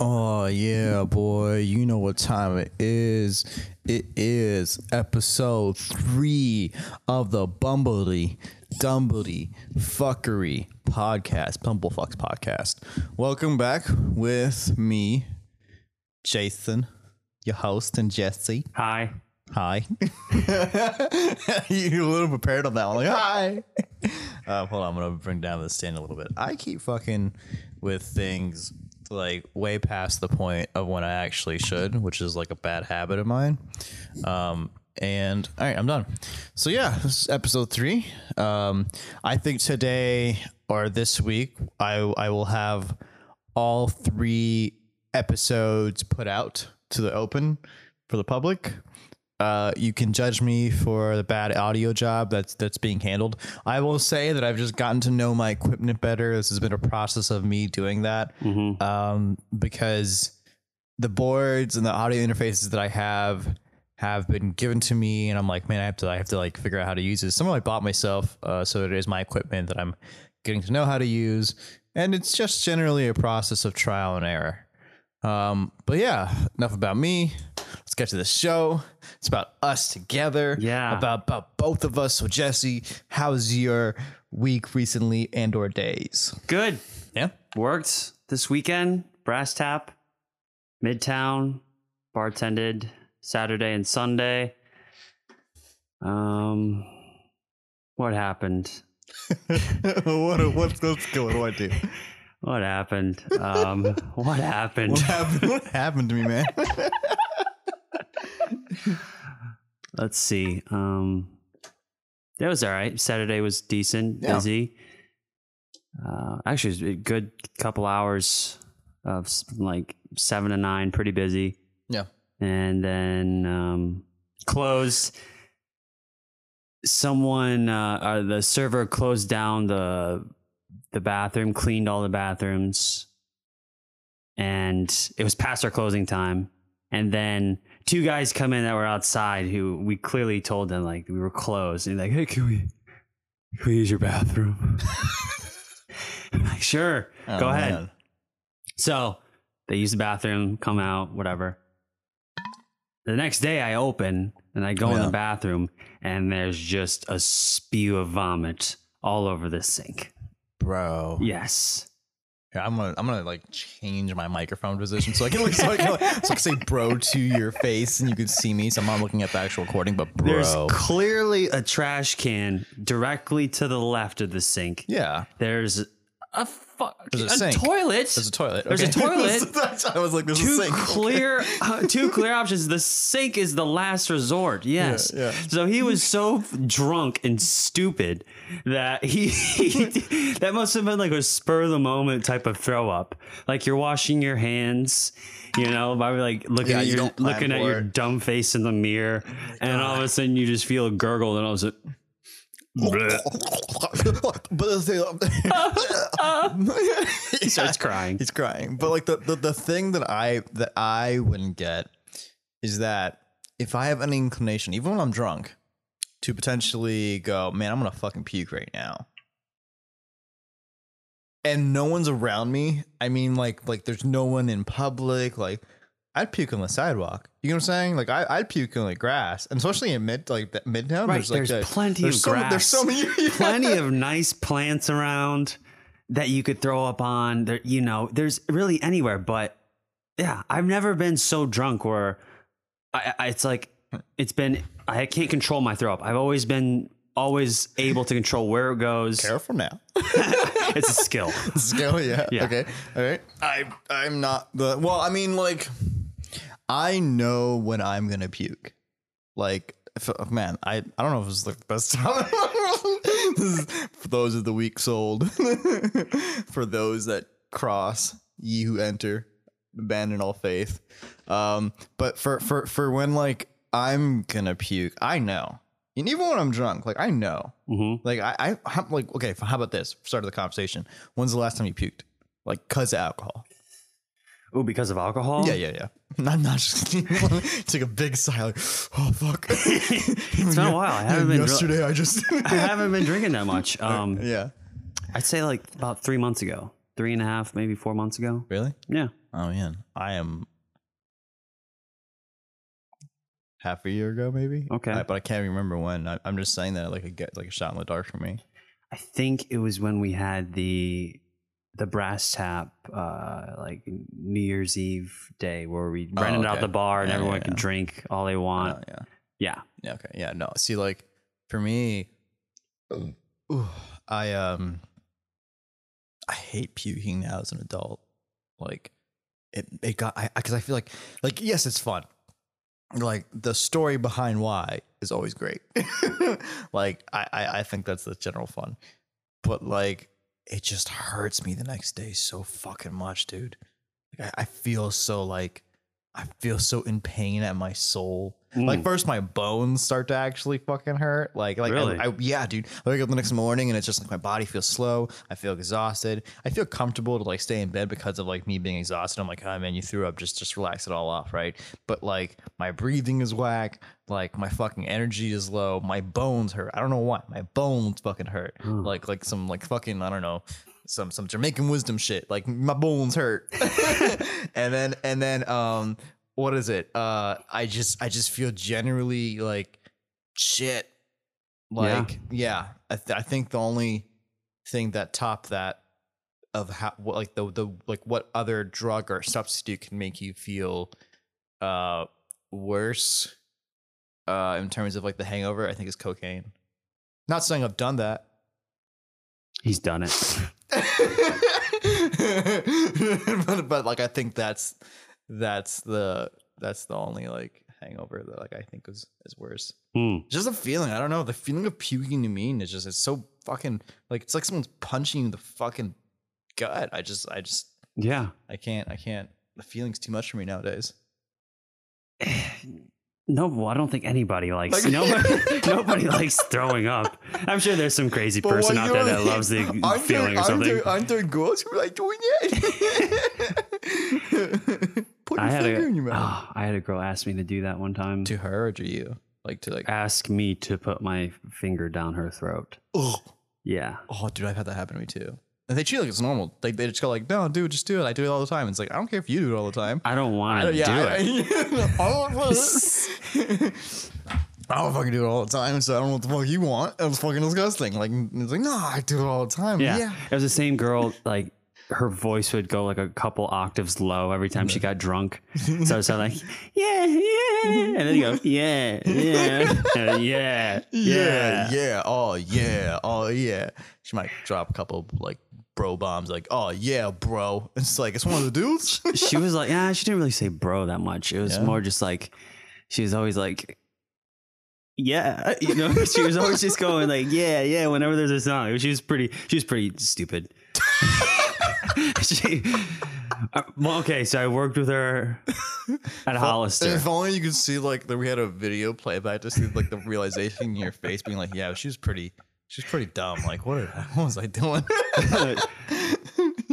Oh yeah, boy. You know what time it is. It is episode three of the Bumbledy Dumbledy Fuckery podcast, Bumblefucks podcast. Welcome back with me, Jason, your host, and Jesse. Hi. Hi. You're a little prepared on that one. Like, hi. Uh, hold on, I'm gonna bring down the stand a little bit. I keep fucking with things like way past the point of when I actually should, which is like a bad habit of mine. Um, and all right, I'm done. So yeah, this is episode three. Um, I think today or this week, I I will have all three episodes put out to the open for the public. Uh, you can judge me for the bad audio job that's that's being handled. I will say that I've just gotten to know my equipment better. This has been a process of me doing that um, because the boards and the audio interfaces that I have have been given to me, and I'm like, man, I have to I have to like figure out how to use it. Some of I bought myself, uh, so it is my equipment that I'm getting to know how to use, and it's just generally a process of trial and error. Um, but yeah, enough about me. Get to the show. It's about us together. Yeah. About about both of us. So Jesse, how's your week recently and or days? Good. Yeah. Worked this weekend. Brass tap. Midtown. Bartended Saturday and Sunday. Um, what happened? what what's what's going? What do What happened? Um, what happened? What happened? What happened to me, man? Let's see. Um, that was all right. Saturday was decent, Yeah. busy. Uh, actually, it was a good couple hours of like seven to nine, pretty busy. yeah. and then um, closed. Someone, uh, uh, the server closed down the the bathroom, cleaned all the bathrooms, and it was past our closing time. And then two guys come in that were outside who we clearly told them like we were closed, and like, hey, can we can we use your bathroom? I'm like, sure, Oh, go ahead. man. So they use the bathroom, come out, whatever. The next day I open and I go in Yeah. the bathroom and there's just a spew of vomit all over the sink. bro. Yes. I'm gonna I'm gonna like change my microphone position so I can so I can, like, so I can say bro to your face and you can see me. So I'm not looking at the actual recording, but bro. There's clearly a trash can directly to the left of the sink. yeah. There's a fu- There's a sink. toilet. There's a toilet. There's a toilet. I was like, there's a two sink. clear uh, two clear options the sink is the last resort yes Yeah, yeah. so he was so drunk and stupid that he, that must have been like a spur of the moment type of throw up like you're washing your hands you know by like looking Yeah, at you your looking at your dumb face in the mirror and all of a sudden you just feel a gurgle and I was like he starts crying. He's crying. But like the, the the thing that I that I wouldn't get is that if I have any inclination, even when I'm drunk, to potentially go, man, I'm gonna fucking puke right now. And no one's around me. I mean, like, like there's no one in public. Like, I'd puke on the sidewalk. You know what I'm saying? Like, I, I'd puke on the grass, and especially in mid, like that midtown. Right, there's like there's the- plenty there's of so, There's so grass. many, plenty of nice plants around that you could throw up on there you know there's really anywhere but yeah i've never been so drunk where I, I it's like it's been i can't control my throw up i've always been always able to control where it goes Careful now. it's a skill Let's. Yeah. Yeah. Okay. All right. I I'm not the well. I mean, like, I know when I'm gonna puke. Like, if, oh, man, I I don't know if it's like the best time. this is for those of the weak souled. for those that cross, ye who enter, abandon all faith. Um, but for for for when like I'm gonna puke, I know. And even when I'm drunk, like I know. Mhm. Like I, I how, like okay. How about this? Start of the conversation. When's the last time you puked? Like cause of alcohol. Oh because of alcohol Yeah, yeah, yeah. Not not just take a big sigh. Like, oh fuck. it's been a while i haven't been dr- Yesterday I just. i haven't been drinking that much um yeah. i'd say like about three months ago three and a half, maybe four months ago. Really? Yeah. Oh man, I am half a year ago, maybe. Okay. I- but I can't remember when. I, I'm just saying that like a get like a shot in the dark for me. I think it was when we had the the brass tap uh like New Year's Eve day where we Oh, rented out the bar and Yeah, everyone yeah, can yeah. drink all they want. Oh, yeah. yeah. Yeah. Okay. Yeah. No. See, like for me, ooh, I um, I hate puking now as an adult. Like it, it got I because I feel like like yes, it's fun. Like the story behind why is always great. like I, I I think that's the general fun, but like it just hurts me the next day so fucking much, dude. Like I, I feel so like I feel so in pain at my soul. Like Mm. first, my bones start to actually fucking hurt. Like, like, I- Really? I, yeah, dude. I wake up the next morning and it's just like my body feels slow. I feel exhausted. I feel comfortable to like stay in bed because of like me being exhausted. I'm like, oh man, you threw up. Just, just relax it all off, right? But like, my breathing is whack. Like, my fucking energy is low. My bones hurt. I don't know why. My bones fucking hurt. Hmm. Like, like some like fucking I don't know. Some some Jamaican wisdom shit. Like my bones hurt. and then and then um what is it? Uh, I just I just feel generally like shit. Like yeah, I, th- I think the only thing that top that of how what like the the like what other drug or substitute can make you feel uh worse uh in terms of like the hangover I think is cocaine. Not saying I've done that. He's done it. but, but like I think that's that's the that's the only like hangover that like I think is is worse. Hmm. Just a feeling. I don't know. The feeling of puking to me is just it's so fucking like it's like someone's punching you in the fucking gut. I just I just Yeah. I can't I can't. The feeling's too much for me nowadays. No, well, I don't think anybody likes Like- nobody. nobody likes throwing up. I'm sure there's some crazy person out there that loves the mean? Aren't feeling there, or something. Aren't there, aren't there girls who are like doing it? Put your I had finger a in your mouth. oh, I had a girl ask me to do that one time. to her or to you? Like to like Ask me to put my finger down her throat. oh Yeah. oh dude, I've had that happen to me too. And they treat it like it's normal. Like they just go like, no, dude, just do it. I do it all the time. It's like I don't care if you do it all the time. I don't want I to don't- do yeah, it. I, I, don't, I don't fucking do it all the time, so I don't know what the fuck you want. It was fucking disgusting. Like it's like, no, I do it all the time. Yeah. Yeah. It was the same girl, like her voice would go like a couple octaves low every time she got drunk. So it sounded like, yeah, yeah. And then you go, yeah, yeah, yeah, Yeah, yeah. yeah, oh yeah, oh yeah. She might drop a couple like bro bombs, like oh yeah, bro. It's like it's one of the dudes. She was like, yeah, she didn't really say bro that much. It was Yeah? more just like, she was always like, yeah, you know, she was always just going like, yeah, yeah, whenever there's a song. She was pretty, she was pretty stupid. she, uh, well, okay, so I worked with her at Hollister. If only you could see like that we had a video playback to see like the realization in your face, being like, yeah, she was pretty, she was pretty dumb. Like what? What was I doing?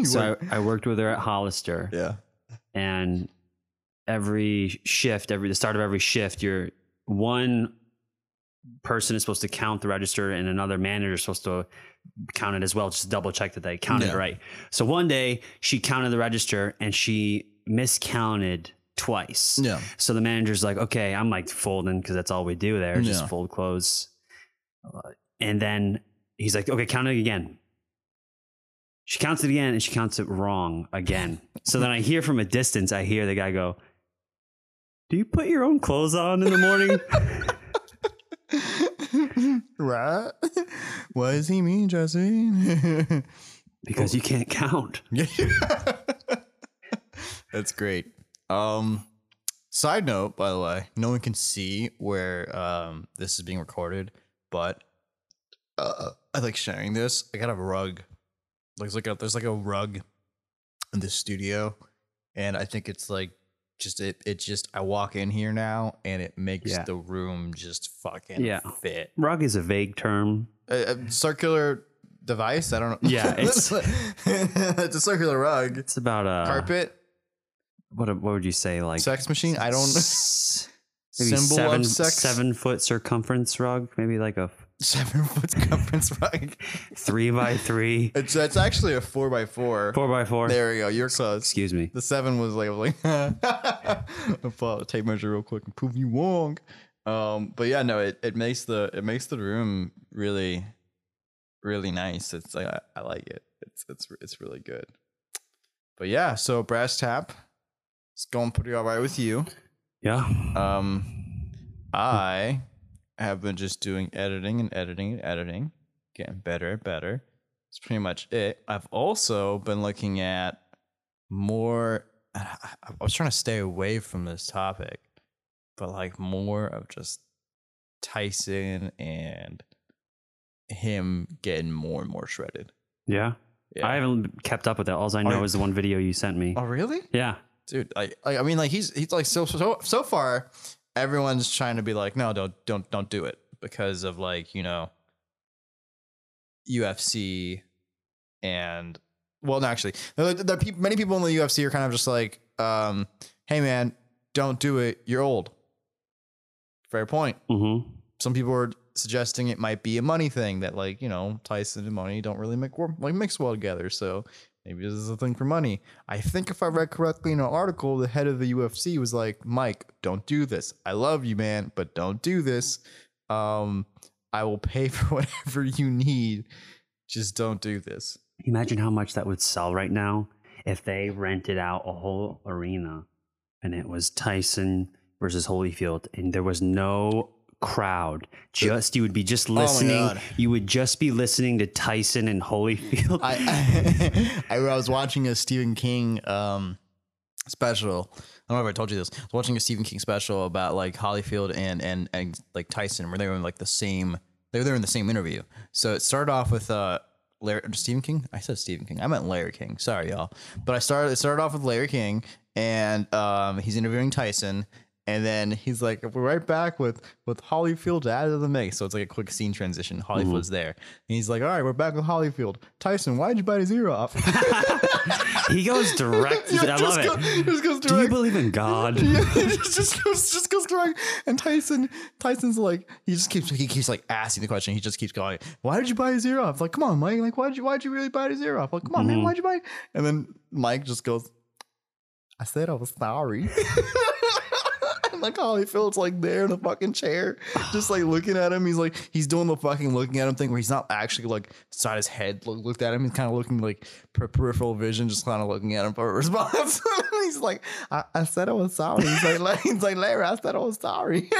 So I, I worked with her at Hollister, yeah. and every shift, every the start of every shift, you're one person is supposed to count the register, and another manager is supposed to count it as well, just double check that they counted Yeah. right. So one day she counted the register and she miscounted twice. Yeah. So the manager's like, okay, I'm like folding because that's all we do there, just Yeah. fold clothes. Uh, And then he's like, okay, count it again. She counts it again and she counts it wrong again. So then I hear from a distance, I hear the guy go, Do you put your own clothes on in the morning? right? What does he mean, Jesse? because you can't count. That's great. Um side note, by the way, no one can see where um this is being recorded, but uh I like sharing this. I got a rug. Like a there's like a rug in the studio and I think it's like just it it just I walk in here now and it makes Yeah. the room just fucking Yeah. fit. Rug is a vague term. A, a circular device, I don't know. Yeah, it's- it's a circular rug. It's about a Carpet, What, what would you say? Like sex machine. I don't. maybe symbol seven, of sex. seven foot circumference rug, maybe like a seven foot circumference right. three by three, It's it's actually a four by four. four by four. There we go. You're close. Excuse me. The seven was like, like I'll pull out a tape measure real quick and prove you wrong. Um, but yeah, no, it, it makes the it makes the room really, really nice. It's like I, I like it. It's it's it's really good. But yeah, so brass tap, it's going pretty all right with you. Yeah. Um, I have been just doing editing and editing and editing, getting better and better. That's pretty much it. I've also been looking at more. I I was trying to stay away from this topic, but like more of just Tyson and him getting more and more shredded. Yeah. Yeah. I haven't kept up with that. All I know is the one video you sent me. oh, really? Yeah. dude like i mean like he's he's like so so so far everyone's trying to be like no don't don't don't do it because of like you know ufc and well no actually the, the, peop many people in the ufc are kind of just like um hey man don't do it you're old fair point Mm-hmm. some people are suggesting it might be a money thing that like you know Tyson and money don't really make like mix well together. So maybe this is a thing for money. I think if I read correctly in an article, the head of the UFC was like, "Mike, don't do this. I love you, man, but don't do this. Um, I will pay for whatever you need. Just don't do this." Imagine how much that would sell right now if they rented out a whole arena and it was Tyson versus Holyfield and there was no crowd. Just you would be just listening. God. you would just be listening to Tyson and Holyfield. I, I I was watching a Stephen King um special. I don't know if I told you this. I was watching a Stephen King special about like Holyfield and and and like Tyson, where they were in like the same. They were there in the same interview. So it started off with uh Larry Stephen King. I said Stephen King. I meant Larry King. Sorry, y'all. But I started. It started off with Larry King, and um he's interviewing Tyson. And then he's like, "We're right back with with Holyfield out of the mix." So it's like a quick scene transition. Holyfield's mm-hmm. there, and he's like, "All right, we're back with Hollyfield." Tyson, why'd you bite his ear off? he goes direct. I just love go- it. just goes Do you believe in God? Yeah, just, just goes just goes direct. And Tyson Tyson's like he just keeps he keeps like asking the question. He just keeps going, Why did you bite his ear off? Like, come on, Mike. Like, why did you why'd you really bite his ear off? Like, come on, man, mm-hmm. why'd you bite? And then Mike just goes, I said I was sorry. Like Holyfield's like there in the fucking chair, just like looking at him. He's like he's doing the fucking looking at him thing where he's not actually like side his head look, looked at him. He's kind of looking like per- peripheral vision, just kind of looking at him for a response. he's like, I, I said I was sorry. He's like, like he's like Larry, I said I was sorry.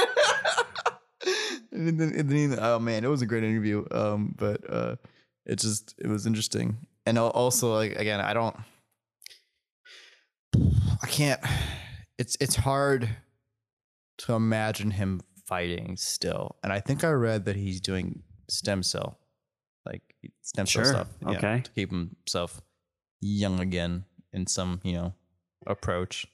and then, and then oh man, it was a great interview. Um, but uh, it just it was interesting, and also like again, I don't, I can't. It's it's hard to imagine him fighting still. And I think I read that he's doing stem cell, like stem cell Sure. stuff. yeah, Okay. to keep himself young again in some, you know, approach.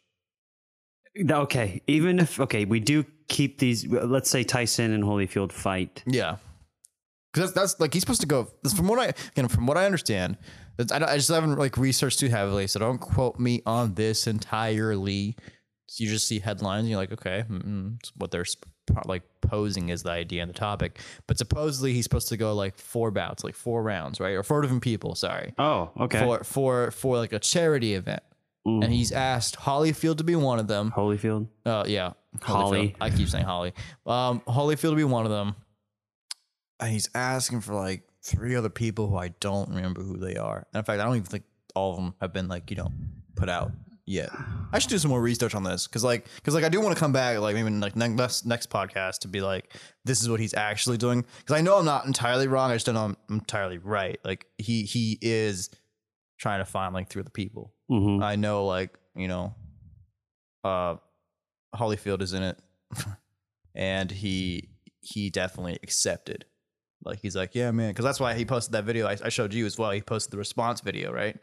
Okay. Even if okay, we do keep these. Let's say Tyson and Holyfield fight. Yeah. Because that's, that's like he's supposed to go. From what I from what I understand. That's, I, I just haven't like researched too heavily, so don't quote me on this entirely. So you just see headlines, and you're like, okay, mm it's what they're sp- like posing as the idea and the topic. But supposedly he's supposed to go like four bouts, like four rounds, right, or four different people. Sorry, Oh, okay. for for for like a charity event, Mm. and he's asked Hollyfield to be one of them. Holyfield. Uh, yeah, Holly. I keep saying Holly. Um, Holyfield will be one of them. And he's asking for like three other people who I don't remember who they are. And in fact, I don't even think all of them have been like you know put out yet. I should do some more research on this because like because like I do want to come back like maybe like next next podcast to be like this is what he's actually doing because I know I'm not entirely wrong. I just don't know I'm entirely right. Like he he is trying to find like through the people. hmm I know, like you know, uh, Hollyfield is in it, and he he definitely accepted. Like he's like, yeah, man, because that's why he posted that video I, I showed you as well. He posted the response video, right?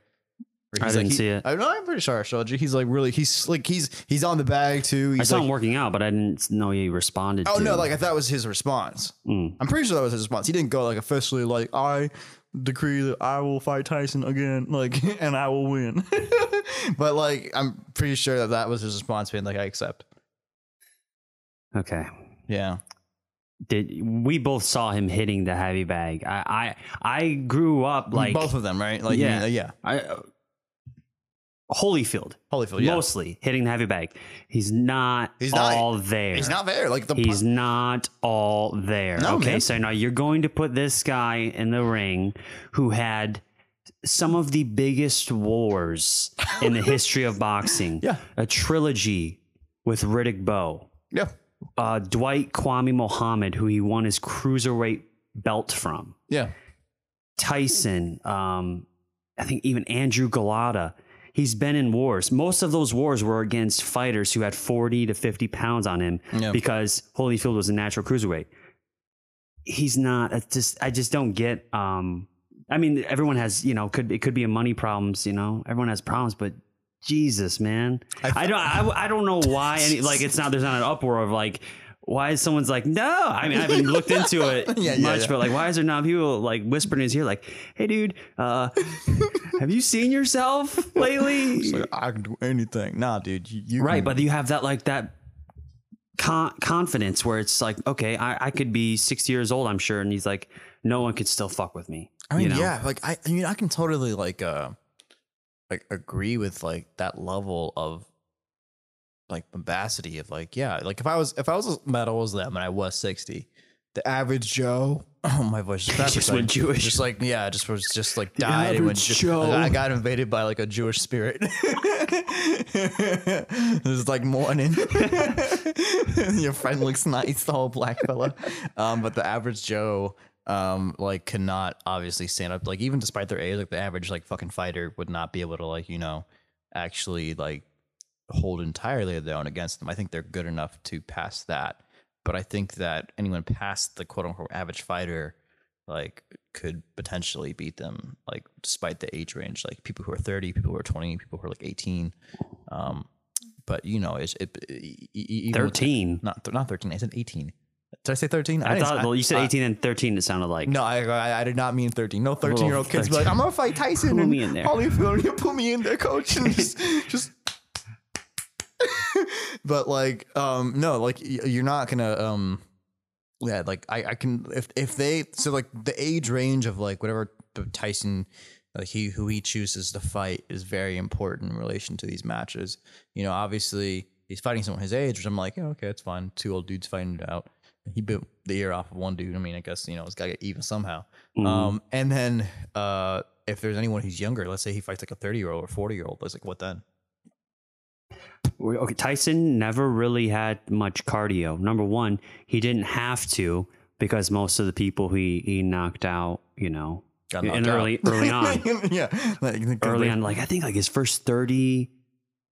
I he's didn't like, he- see it. I know, I'm pretty sure I showed you. He's like really, he's like he's he's on the bag too. I saw like, him working out, but I didn't know he responded. oh no, like I that was his response. Mm. I'm pretty sure that was his response. He didn't go like officially like I decree that I will fight Tyson again, like and I will win. but like I'm pretty sure that that was his response, being like I accept. Okay. Yeah. did we both saw him hitting the heavy bag. I I, I grew up like both of them, right? Like Yeah. yeah, yeah. I, uh, Holyfield Holyfield, yeah. mostly hitting the heavy bag. He's not He's not- all there. He's not there. Like the He's not all there. No, okay, man. so now you're going to put this guy in the ring who had some of the biggest wars in the history of boxing. Yeah. A trilogy with Riddick Bowe. yeah, Uh, Dwight Kwame Mohammed, who he won his cruiserweight belt from. yeah, Tyson, um, I think even Andrew Golota. He's been in wars. Most of those wars were against fighters who had 40 to 50 pounds on him Yeah. because Holyfield was a natural cruiserweight. He's not. Just I just don't get. Um, I mean, everyone has you know could it could be a money problems. You know, everyone has problems, but Jesus, man, I, don't. I, I don't know why. Any like it's not. There's not an uproar of like. Why is someone's like no? I mean, I haven't looked into it Yeah, yeah, much, yeah. but like, why is there not people like whispering in his ear, like, "Hey, dude, uh, have you seen yourself lately?" Like, I can do anything. Nah, dude, you, you right can- but you have that like that con- confidence where it's like okay I, I could be 60 years old i'm sure and he's like no one could still fuck with me I mean, you know? yeah, like I, I mean, I can totally like, uh, like agree with like that level of like bombacity of like, yeah, like if I was if I was as metal as them and I was sixty, the average Joe, oh my voice just, Just went Jewish. just like yeah, just was just like died and went average just, Joe. I got invaded by like a Jewish spirit. There's like morning. Your friend looks nice, the whole black fella. Um, but the average Joe, um, like cannot obviously stand up. Like even despite their age, like the average like fucking fighter would not be able to like you know actually like hold entirely their own against them. I think they're good enough to pass that. But I think that anyone past the quote unquote average fighter like could potentially beat them like despite the age range like people who are 30 people who are 20 people who are like 18 um but you know it's it, with- 13 not not 13 i said 18 did i say 13 i didn't- thought well you said I- 18 and 13 it sounded like no, I, I I did not mean thirteen. No thirteen year old kids be like, I'm gonna fight Tyson. Put and me in there. Holyfield, you put me in there, coach. And just, just. But like, um, no, like you're not gonna, um, yeah, like I, I can if if they so like the age range of like whatever Tyson. Like he who he chooses to fight is very important in relation to these matches. You know, obviously he's fighting someone his age, which I'm like, yeah, okay, it's fine. Two old dudes fighting it out. He bit the ear off of one dude. I mean, I guess you know it's got to get even somehow. Mhm. Um, and then uh, if there's anyone who's younger, let's say he fights like a 30 year old or 40 year old, it's like what then? Okay tyson never really had much cardio number one he didn't have to because most of the people he he knocked out you know Got in knocked out. early early on yeah, like, early on like i think like his first 30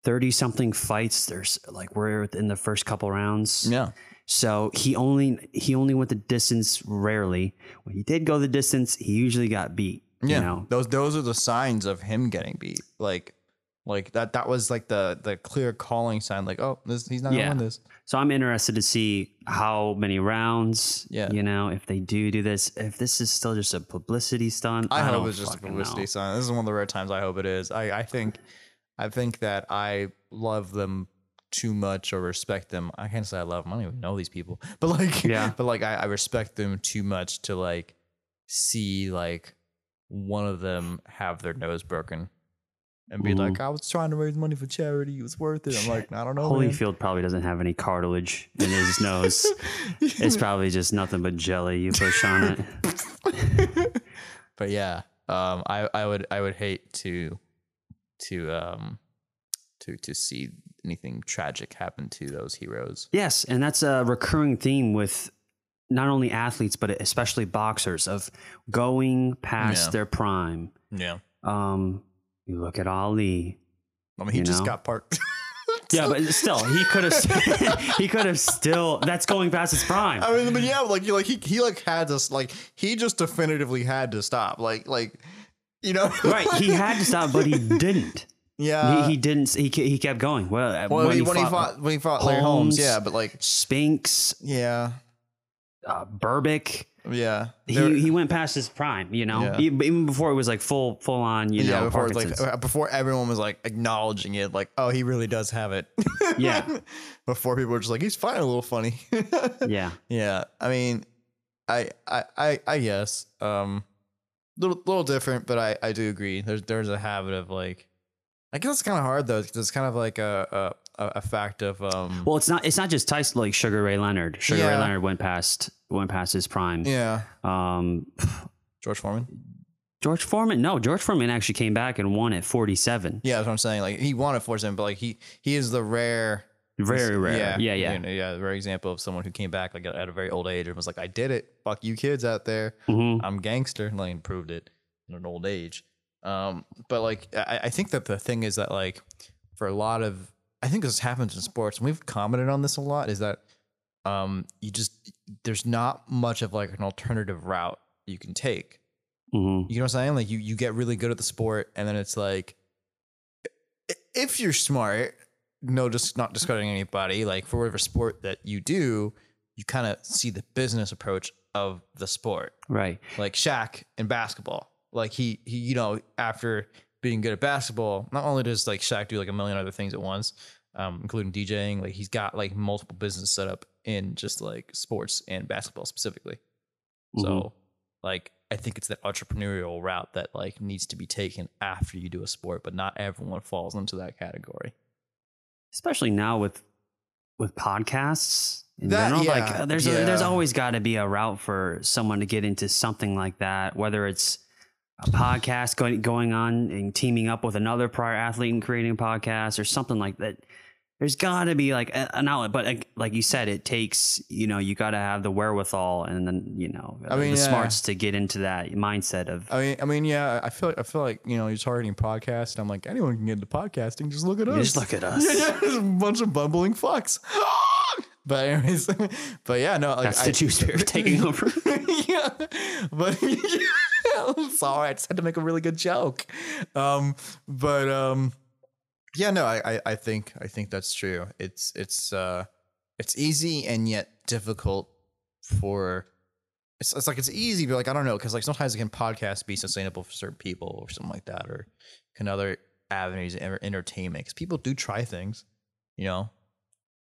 30 something fights there's like we're in the first couple rounds Yeah, so he only he only went the distance rarely when he did go the distance he usually got beat yeah. you know Those those are the signs of him getting beat. Like, like that that was like the the clear calling sign. Like, oh, this he's not Yeah. gonna win this. so i'm interested to see how many rounds Yeah. you know if they do do this if this is still just a publicity stunt I, hope don't it's just a publicity know. sign. This is one of the rare times I hope it is. I I think I think that I love them too much or respect them. I can't say I love them. I don't even know these people, but like, Yeah. but like I, I respect them too much to like see like one of them have their nose broken and be Mhm. like, I was trying to raise money for charity. It was worth it. I'm like, I don't know. man." Holyfield probably doesn't have any cartilage in his nose. It's probably just nothing but jelly you push on it. but yeah, um, I, I would I would hate to to um to to see anything tragic happen to those heroes. Yes, and that's a recurring theme with not only athletes but especially boxers of going past Yeah. their prime. Yeah, Um, you look at Ali. I mean he just know? got parked. Yeah, but still, he could have. he could have still. That's going past his prime. I mean, but yeah, like he like he he like had to like he just definitively had to stop. Like like you know, Right, he had to stop, but he didn't. yeah. he, he didn't. He he kept going. Well, uh, well, when, he, he, when fought he fought when he fought Larry Holmes, Holmes, yeah, but like Spinks, yeah, uh, Berbick. Yeah. He he went past his prime. You know, Yeah. E- even before it was like full full on. You yeah, know, before like Parkinson's. uh, before everyone was like acknowledging it, like, oh, he really does have it. Yeah. before people were just like, he's fine, a little funny. yeah. yeah. I mean, I I I, I guess um, little little different, but I I do agree. There's there's a habit of like, I guess it's kind of hard though, because it's kind of like a a, a fact of um. Well, it's not. It's not just Tyson. Like Sugar Ray Leonard. Sugar Ray Yeah. Leonard went past went past his prime. yeah, Um, George Foreman. George Foreman. No, George Foreman actually came back and won at 47. Yeah, that's what I'm saying. Like he won at 47, but like he he is the rare Very rare. Yeah, yeah. yeah. you know, yeah, the very example of someone who came back like at a very old age and was like, "I did it. Fuck you, kids out there. Mhm. I'm gangster." Like and proved it in an old age. Um, but like, I, I think that the thing is that like, for a lot of, I think this happens in sports, and we've commented on this a lot. Is that, um, you just there's not much of like an alternative route you can take. Mhm. You know what I'm saying? Like you you get really good at the sport, and then it's like, if you're smart, no, just not discrediting anybody. Like for whatever sport that you do, you kind of see the business approach of the sport. Right. Like Shaq in basketball, like he he you know after being good at basketball, not only does like Shaq do like a million other things at once, um, including DJing, like he's got like multiple business set up in just like sports and basketball specifically. So Mhm. like I think it's that entrepreneurial route that like needs to be taken after you do a sport, but not everyone falls into that category. Especially now with with podcasts. In That- general, like yeah, uh, there's a, there's always got to be a route for someone to get into something like that, whether it's a podcast going going on and teaming up with another prior athlete and creating a podcast or something like that. There's got to be like an outlet, but like, like you said, it takes you know you got to have the wherewithal and then you know I mean, the yeah. smarts to get into that mindset of I mean, I mean, yeah, I feel like I feel like you know you're targeting podcast. I'm like anyone can get into podcasting. Just look at us. just look at us. Yeah, yeah, there's a bunch of bumbling fucks. but anyways, but yeah, no, like That's I, the two spirit taking over. yeah, but I'm sorry, I just had to make a really good joke. Um, but um, yeah, no, I, I, I think I think that's true. It's it's uh, it's easy and yet difficult for. It's, it's like it's easy, but like I don't know, because like sometimes can podcasts be sustainable for certain people or something like that, or can other avenues of entertainment? Because people do try things, you know.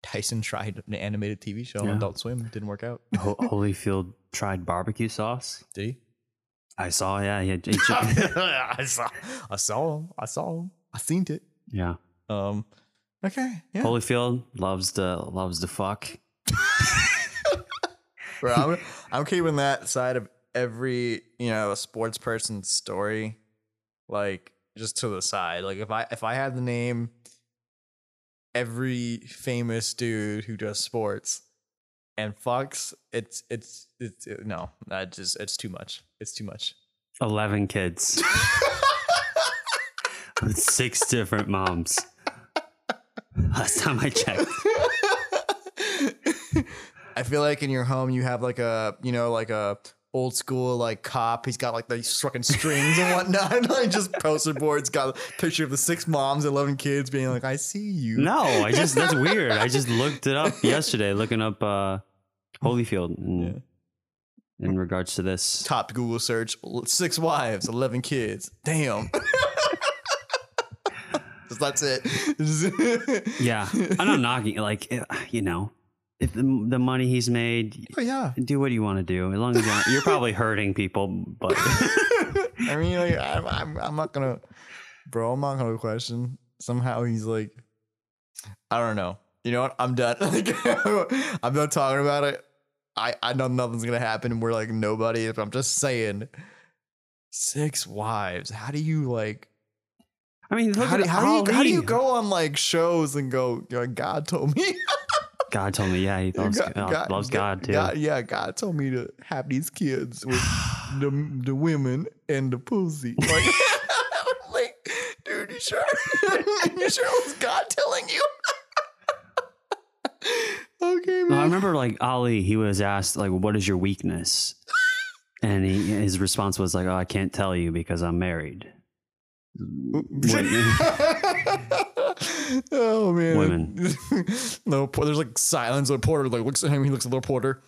Tyson tried an animated TV show on Adult Swim, didn't work out. Ho- Holyfield tried barbecue sauce. Did he? I saw, yeah, he had, he- I saw, I saw him. I saw him. I seen it. Yeah. Um, okay, yeah. Holyfield loves the loves the fuck. Bro, I'm, I'm keeping that side of every you know sports person's story, like just to the side. Like if I if I had the name every famous dude who does sports and fucks, it's it's it's no, that just it's too much. It's too much. Eleven kids with six different moms. Last time I checked. I feel like in your home you have like a you know like a old school like cop. He's got like the fucking strings and whatnot. like just poster boards got a picture of the six moms, eleven kids, being like, "I see you." No, I just that's weird. I just looked it up yesterday, looking up uh Holyfield in, in regards to this. Top Google search: six wives, eleven kids. Damn. Just That's it. Yeah, I'm not knocking. Like eh, you know, if the, the money he's made, Oh yeah. do what you want to do. As long as you're, you're probably hurting people, but I mean, like, I'm, I'm, I'm not gonna, bro. I'm not gonna question. Somehow he's like, I don't know. You know what? I'm done. Like, I'm not talking about it. I, I know nothing's gonna happen, we're like nobody. If I'm just saying, six wives. How do you like? I mean, How do, how do you how do you go on like shows and go? God told me. God told me, yeah, he loves God, loves God too. God, yeah, God told me to have these kids with the the women and the pussy. Like, like dude, you sure? you sure it was God telling you? okay, man. No, I remember like Ali, he was asked like, "What is your weakness?" And he, his response was like, "Oh, I can't tell you because I'm married." oh man, Women. no, there's like silence. A porter like looks at him. He looks at the little porter.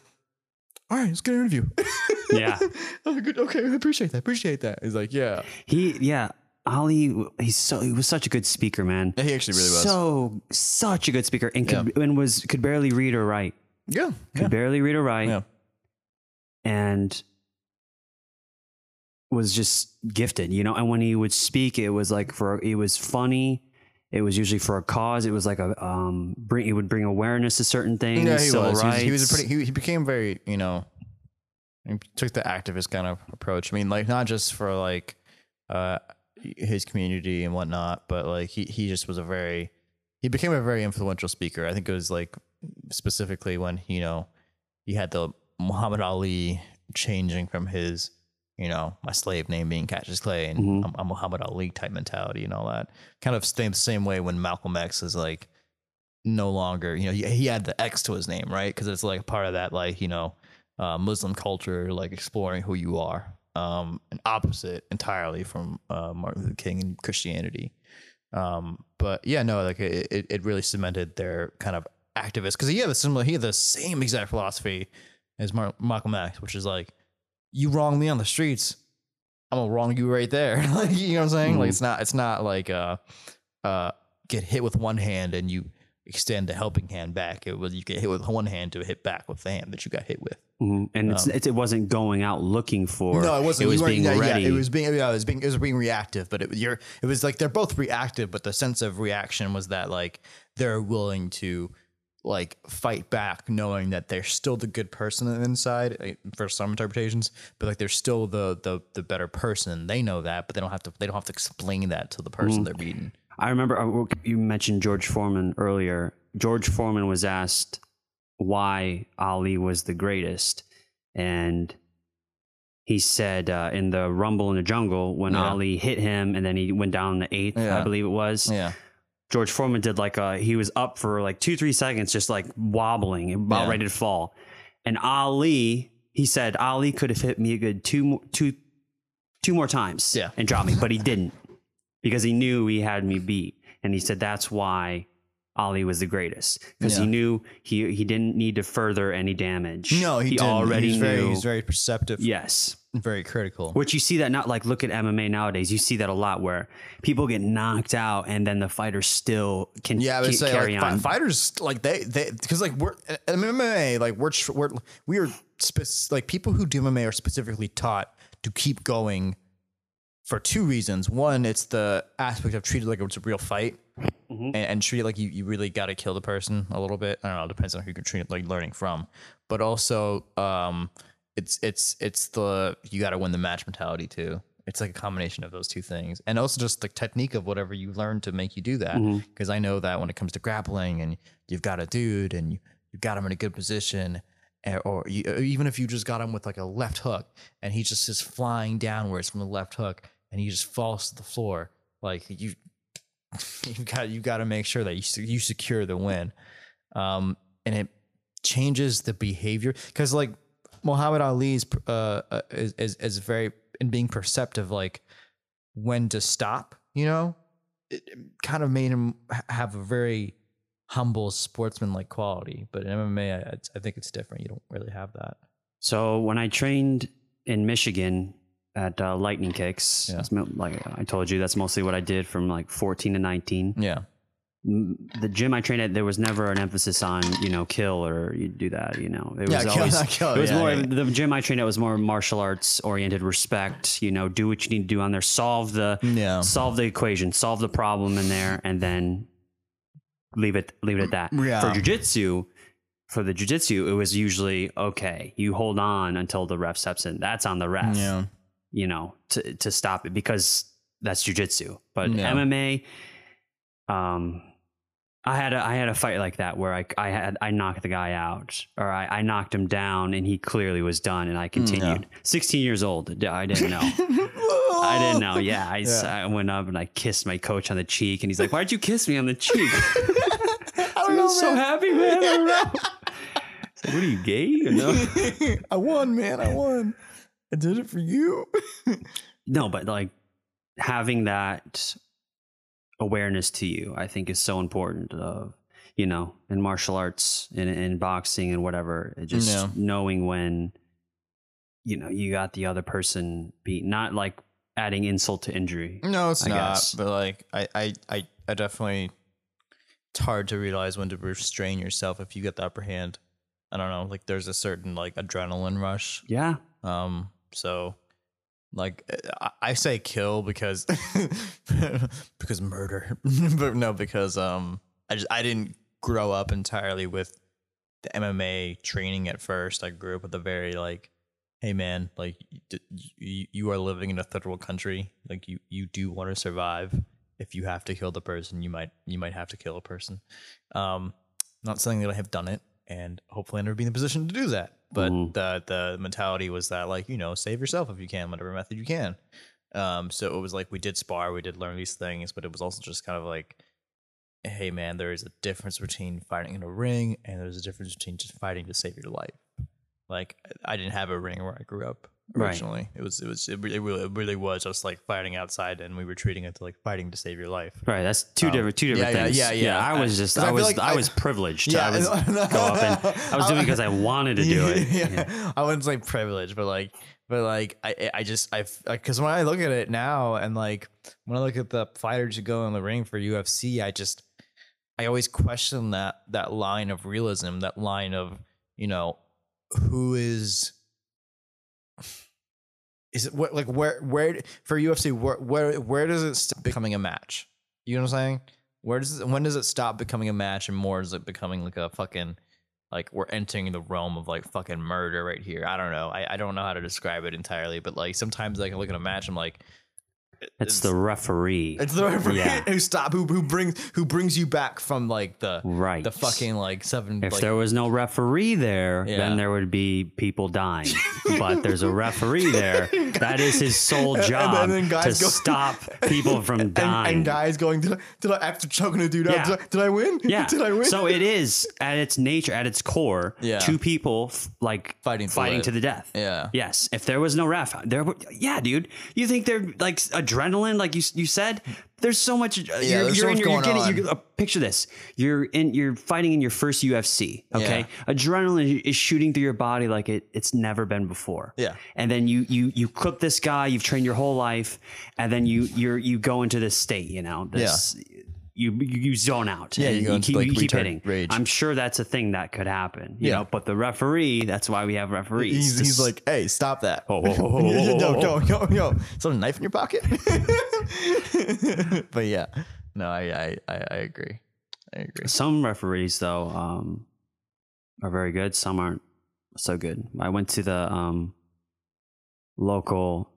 All right, let's get an interview. Yeah. oh, good. Okay, I appreciate that. Appreciate that. He's like, yeah. He, yeah, Ali, he's so he was such a good speaker, man. Yeah, he actually really was. So such a good speaker, and could, and was could barely read or write. yeah, Could yeah, barely read or write, yeah. and was just gifted, you know. And when he would speak, it was like for it was funny. It was usually for a cause. It was like a um bring. It would bring awareness to certain things. Yeah, he was. He was. He was a pretty. He, he became very. You know, he took the activist kind of approach. I mean, like not just for like uh his community and whatnot, but like he he just was a very. He became a very influential speaker. I think it was like specifically when you know he had the Muhammad Ali changing from his you know my slave name being Cassius Clay and Mhm. I'm, I'm Muhammad Ali type mentality and all that. Kind of same same way when Malcolm X is like no longer you know he, he had the X to his name right because it's like part of that like you know uh, Muslim culture like exploring who you are um and opposite entirely from uh, Martin Luther King and Christianity. Um, but yeah, no, like it, it, really cemented their kind of activist because he had the similar, he had the same exact philosophy as Mar- Malcolm X, which is like, you wrong me on the streets, I'm gonna wrong you right there. like, you know what I'm saying? Like, Mhm. it's not, it's not like, uh, uh, get hit with one hand and you extend the helping hand back. It was you get hit with one hand to hit back with the hand that you got hit with. Mhm. and it's, it's, it wasn't going out looking for. Um, No, it wasn't. It was being yeah, yeah, ready. it was being. Yeah, it was being. It was being reactive, but it. You're. It was like they're both reactive, but the sense of reaction was that like they're willing to like fight back, knowing that they're still the good person inside like, for some interpretations, but like they're still the the the better person. They know that, but they don't have to. They don't have to explain that to the person they're beating. I remember uh, you mentioned George Foreman earlier. George Foreman was asked why Ali was the greatest, and he said uh, in the Rumble in the Jungle when Yeah. Ali hit him and then he went down the eighth, Yeah. I believe it was. Yeah, George Foreman did like a he was up for like two three seconds, just like wobbling, about Yeah. ready to fall, and Ali he said Ali could have hit me a good two mo- two two more times, Yeah. and dropped me, but he didn't because he knew he had me beat, and he said that's why Ali was the greatest because Yeah. he knew he he didn't need to further any damage. no, he, didn't. already he's knew. very. He's very perceptive. yes. Very critical. Which you see that not like look at MMA nowadays. You see that a lot where people get knocked out and then the fighter still can Yeah, I would keep- say carry like fi- on. fighters like they they because like we're MMA like we're we're we are spec- like people who do MMA are specifically taught to keep going for two reasons. One, it's the aspect of treat it like it's a real fight. Mhm. And, and treat it like you, you really got to kill the person a little bit. I don't know. It depends on who you're treat like learning from, but also um, it's it's it's the you got to win the match mentality too. It's like a combination of those two things, and also just the technique of whatever you learn to make you do that. Because I know that when it comes to grappling, and you've got a dude, and you, you've got him in a good position, eh, or you, even if you just got him with like a left hook, and he just is flying downwards from the left hook, and he just falls to the floor, like you you got you got to make sure that you you secure the win, um, and it changes the behavior because like Muhammad Ali's uh, uh is, is is very in being perceptive like when to stop. You know, it, kind of made him have a very humble sportsman like quality. But in MMA, I, I think it's different. You don't really have that. So when I trained in Michigan at uh, Lightning Kicks, Yeah. like I told you, that's mostly what I did from like 14 to 19. Yeah, The gym I trained at, there was never an emphasis on you know kill or you do that. You know, it was Yeah, always not kill, it was yeah, more yeah. the gym I trained at was more martial arts oriented, respect. You know, do what you need to do on there, solve the yeah, solve the equation, solve the problem in there, and then leave it leave it at that. Yeah. For jujitsu, for the jujitsu, it was usually okay. You hold on until the ref steps in. That's on the ref. yeah. You know, to to stop it because that's jujitsu. But. MMA, um. I had a I had a fight like that where I I had I knocked the guy out or I, I knocked him down and he clearly was done and I hmm, continued. Sixteen years old, I didn't know. I didn't know. Yeah, I, Yeah. I went up and I kissed my coach on the cheek, and he's like, "Why'd you kiss me on the cheek?" I I don't know, was so happy, man. I don't know. Like, what are you gay? Or no? I won, man. I won. I did it for you. no, but like having that awareness to you, I think, is so important. Of you know, in martial arts, in in boxing, and whatever, just Yeah. knowing when you know you got the other person beat, not like adding insult to injury. No, it's I not. guess. But like, I, I, I, I definitely. It's hard to realize when to restrain yourself if you get the upper hand. I don't know. Like, there's a certain like adrenaline rush. Yeah, Um. So, like, I, I say kill because because murder, but no, because um, I just I didn't grow up entirely with the MMA training at first. I grew up with a very like, hey man, like y- you, you are living in a third world country. Like you you do want to survive. If you have to kill the person, you might you might have to kill a person. Um, not saying that I have done it, and hopefully I never be in the position to do that. But Mhm. the the mentality was that like you know save yourself if you can, whatever method you can. Um, so it was like we did spar, we did learn these things, but it was also just kind of like hey man, there is a difference between fighting in a ring and there's a difference between just fighting to save your life. Like I didn't have a ring where I grew up Right. originally. It was it was it really, it really was just like fighting outside and we were treating it to like fighting to save your life. right. That's two Um, different two different yeah, yeah, things. yeah, yeah. I was just I I was like I I- was privileged. Yeah, I was I- go up and I was doing it because I wanted to do it. yeah. Yeah. I wouldn't say privileged, but like, but like, I, I just, I, cause when I look at it now, and like, when I look at the fighters who go in the ring for UFC, I just, I always question that that line of realism, that line of, you know, who is. Is it what like where where for UFC where where where does it stop becoming a match? You know what I'm saying? Where does it, when does it stop becoming a match and more is it becoming like a fucking like we're entering the realm of like fucking murder right here. I don't know. I, I don't know how to describe it entirely, but like sometimes I can look at a match. I'm like, It's the referee. it's the referee Yeah. who stop who who brings who brings you back from like the right. the fucking like seven. If like, there was no referee there, Yeah. then there would be people dying. but there's a referee there. That is his sole And- and job to go- stop people from dying. and guys going, did I, did I after choking a dude Yeah. out? Did I, did I win? yeah. did I win? So it is at its nature, at its core, Yeah. two people f- like Fighting to fighting to the death. yeah, Yes. If there was no ref, there would. Yeah, dude. You think they're like adrenaline, like you you said? There's so much. uh, you're, there's so you're in much your, you're going getting. on. You're, uh, picture this. You're in. You're fighting in your first UFC. Okay. Adrenaline is shooting through your body like it. It's never been before. Yeah. And then you you you cook this guy. You've trained your whole life, and then you you're you go into this state. You know this. You, you you zone out. Yeah, you go into, keep, like, you keep hitting. rage. I'm sure that's a thing that could happen. You Yeah. know, but the referee. That's why we have referees. he's, he's like, hey, stop that. Oh, oh, oh, oh, oh, oh, yo, yo, yo, is there a knife in your pocket? but yeah, no, I, I, I, I agree. I agree. Some referees though um, are very good. Some aren't so good. I went to the um, local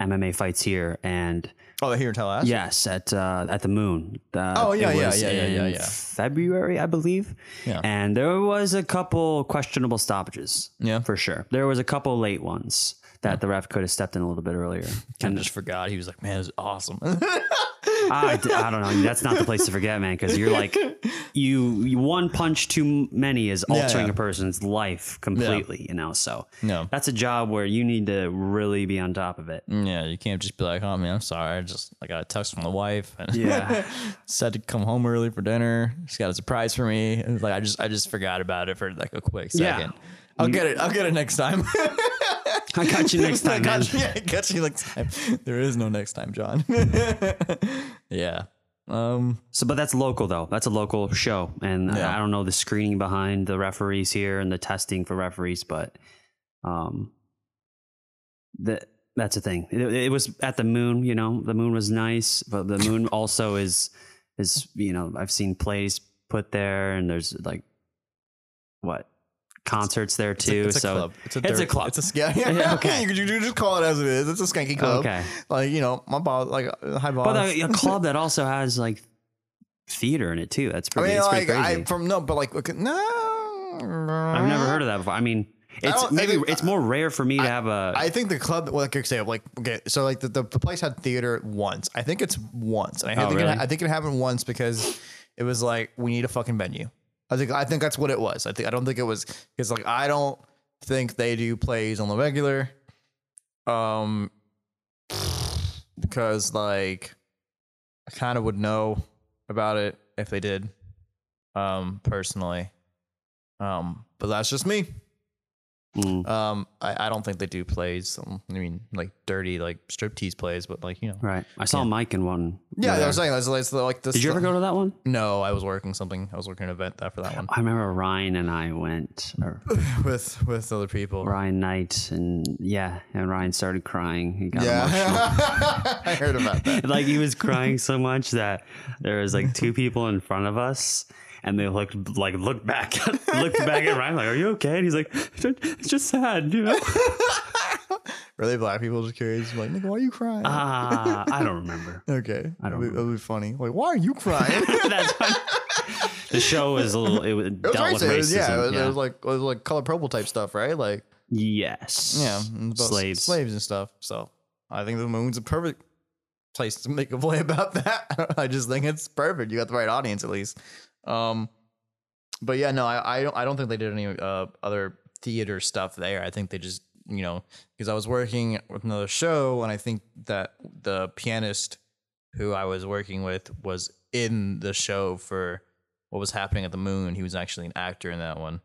MMA fights here, and Oh, here in Tallahassee. yes, at uh, at the Moon. Uh, Oh, yeah, yeah, yeah, yeah, yeah, yeah. February, I believe. Yeah. And there was a couple questionable stoppages. Yeah. for sure. There was a couple late ones that the ref could have stepped in a little bit earlier. Kind of just forgot. He was like, man, it was awesome. Ah, I, d- I don't know. That's not the place to forget, man, because you're like, you, you one punch too many is altering yeah. a person's life completely, you know. So no. that's a job where you need to really be on top of it. Mm, yeah, you can't just be like, oh man, I'm sorry. I just I got a text from the wife and Yeah. said to come home early for dinner. She's got a surprise for me. It's like I just I just forgot about it for like a quick Yeah. I'll get it. I'll get it next time. I got you next time, man. got you, yeah, I got you next time. There is no next time, John. yeah. Um. So, but that's local though. That's a local show, and Yeah. I I don't know the screening behind the referees here and the testing for referees, but um, that that's a thing. It, it was at the moon. You know, the moon was nice, but the moon also is is you know I've seen plays put there, and there's like what concerts there It's a, too. it's a so club. It's a, it's a club. It's a yeah. Yeah, okay. you, you just call it as it is. It's a skanky club. okay, Like you know, my boss, like uh, high boss. but a, a club that also has like theater in it too. That's pretty. I pretty. mean, it's like pretty crazy. I from no, but like okay, no. I've never heard of that before. I mean, it's maybe think- it's more rare for me to have a. I think the club, well, like I say, like okay, so like the, the, the place had theater once. I think it's once, and I Oh, think really? it, I think it happened once because it was like we need a fucking venue. I think I think that's what it was. I think I don't think it was because like I don't think they do plays on the regular, um, because like I kind of would know about it if they did, um, personally, um, but that's just me. Mm, Um, I, I don't think they do plays. Um, I mean, like dirty, like striptease plays, but like you know. right. I saw Mike in one. Yeah, there. I was saying that's like, like this. Did you ever go to that one? No, I was working something. I was working an event after that one I remember Ryan and I went, or with with other people. Ryan Knight, and yeah, and Ryan started crying. He got emotional. Yeah, I heard about that. like he was crying so much that there was like two people in front of us and they looked like looked back looked back at Ryan like are you okay and he's like it's just sad you know they black people? Just curious. Like, nigga, why are you crying? uh, I don't remember okay, I don't It'll be, be funny. Like, why are you crying? that's fine. the show was a little it, was It was dealt with racist. It racism was- yeah, it was, it was like it was like color purple type stuff, right? Like yes yeah, it was about slaves slaves and stuff. So I think the moon's a perfect place to make a play about that. I just think it's perfect. You got the right audience at least. Um, but yeah, no, I, I don't I don't think they did any uh other theater stuff there. I think they just you know because I was working with another show and I think that the pianist who I was working with was in the show for what was happening at the moon. He was actually an actor in that one.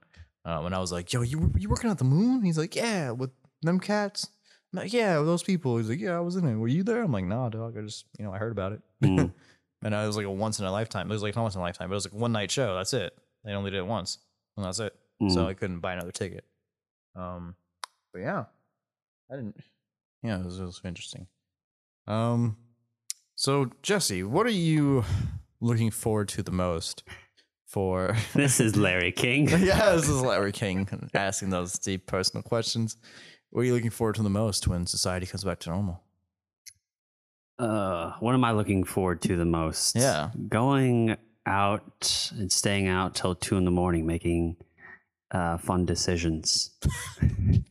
Um, and I was like, "Yo, you you working at the moon?" He's like, "Yeah, with them cats." I'm like, "Yeah, with those people." He's like, "Yeah, I was in it. Were you there?" I'm like, "Nah, dog. I just you know I heard about it." Mm. and it was like a once in a lifetime. It was like not once in a lifetime, but it was like one night show. That's it. They only did it once, and that's it. So Mm. I couldn't buy another ticket. Um, but yeah, I didn't. Yeah, it was, it was interesting. Um, so Jessi, what are you looking forward to the most for? this is Larry King yeah, this is Larry King asking those deep personal questions. What are you looking forward to the most when society comes back to normal? Uh what am I looking forward to the most Yeah. going out and staying out till two in the morning making uh fun decisions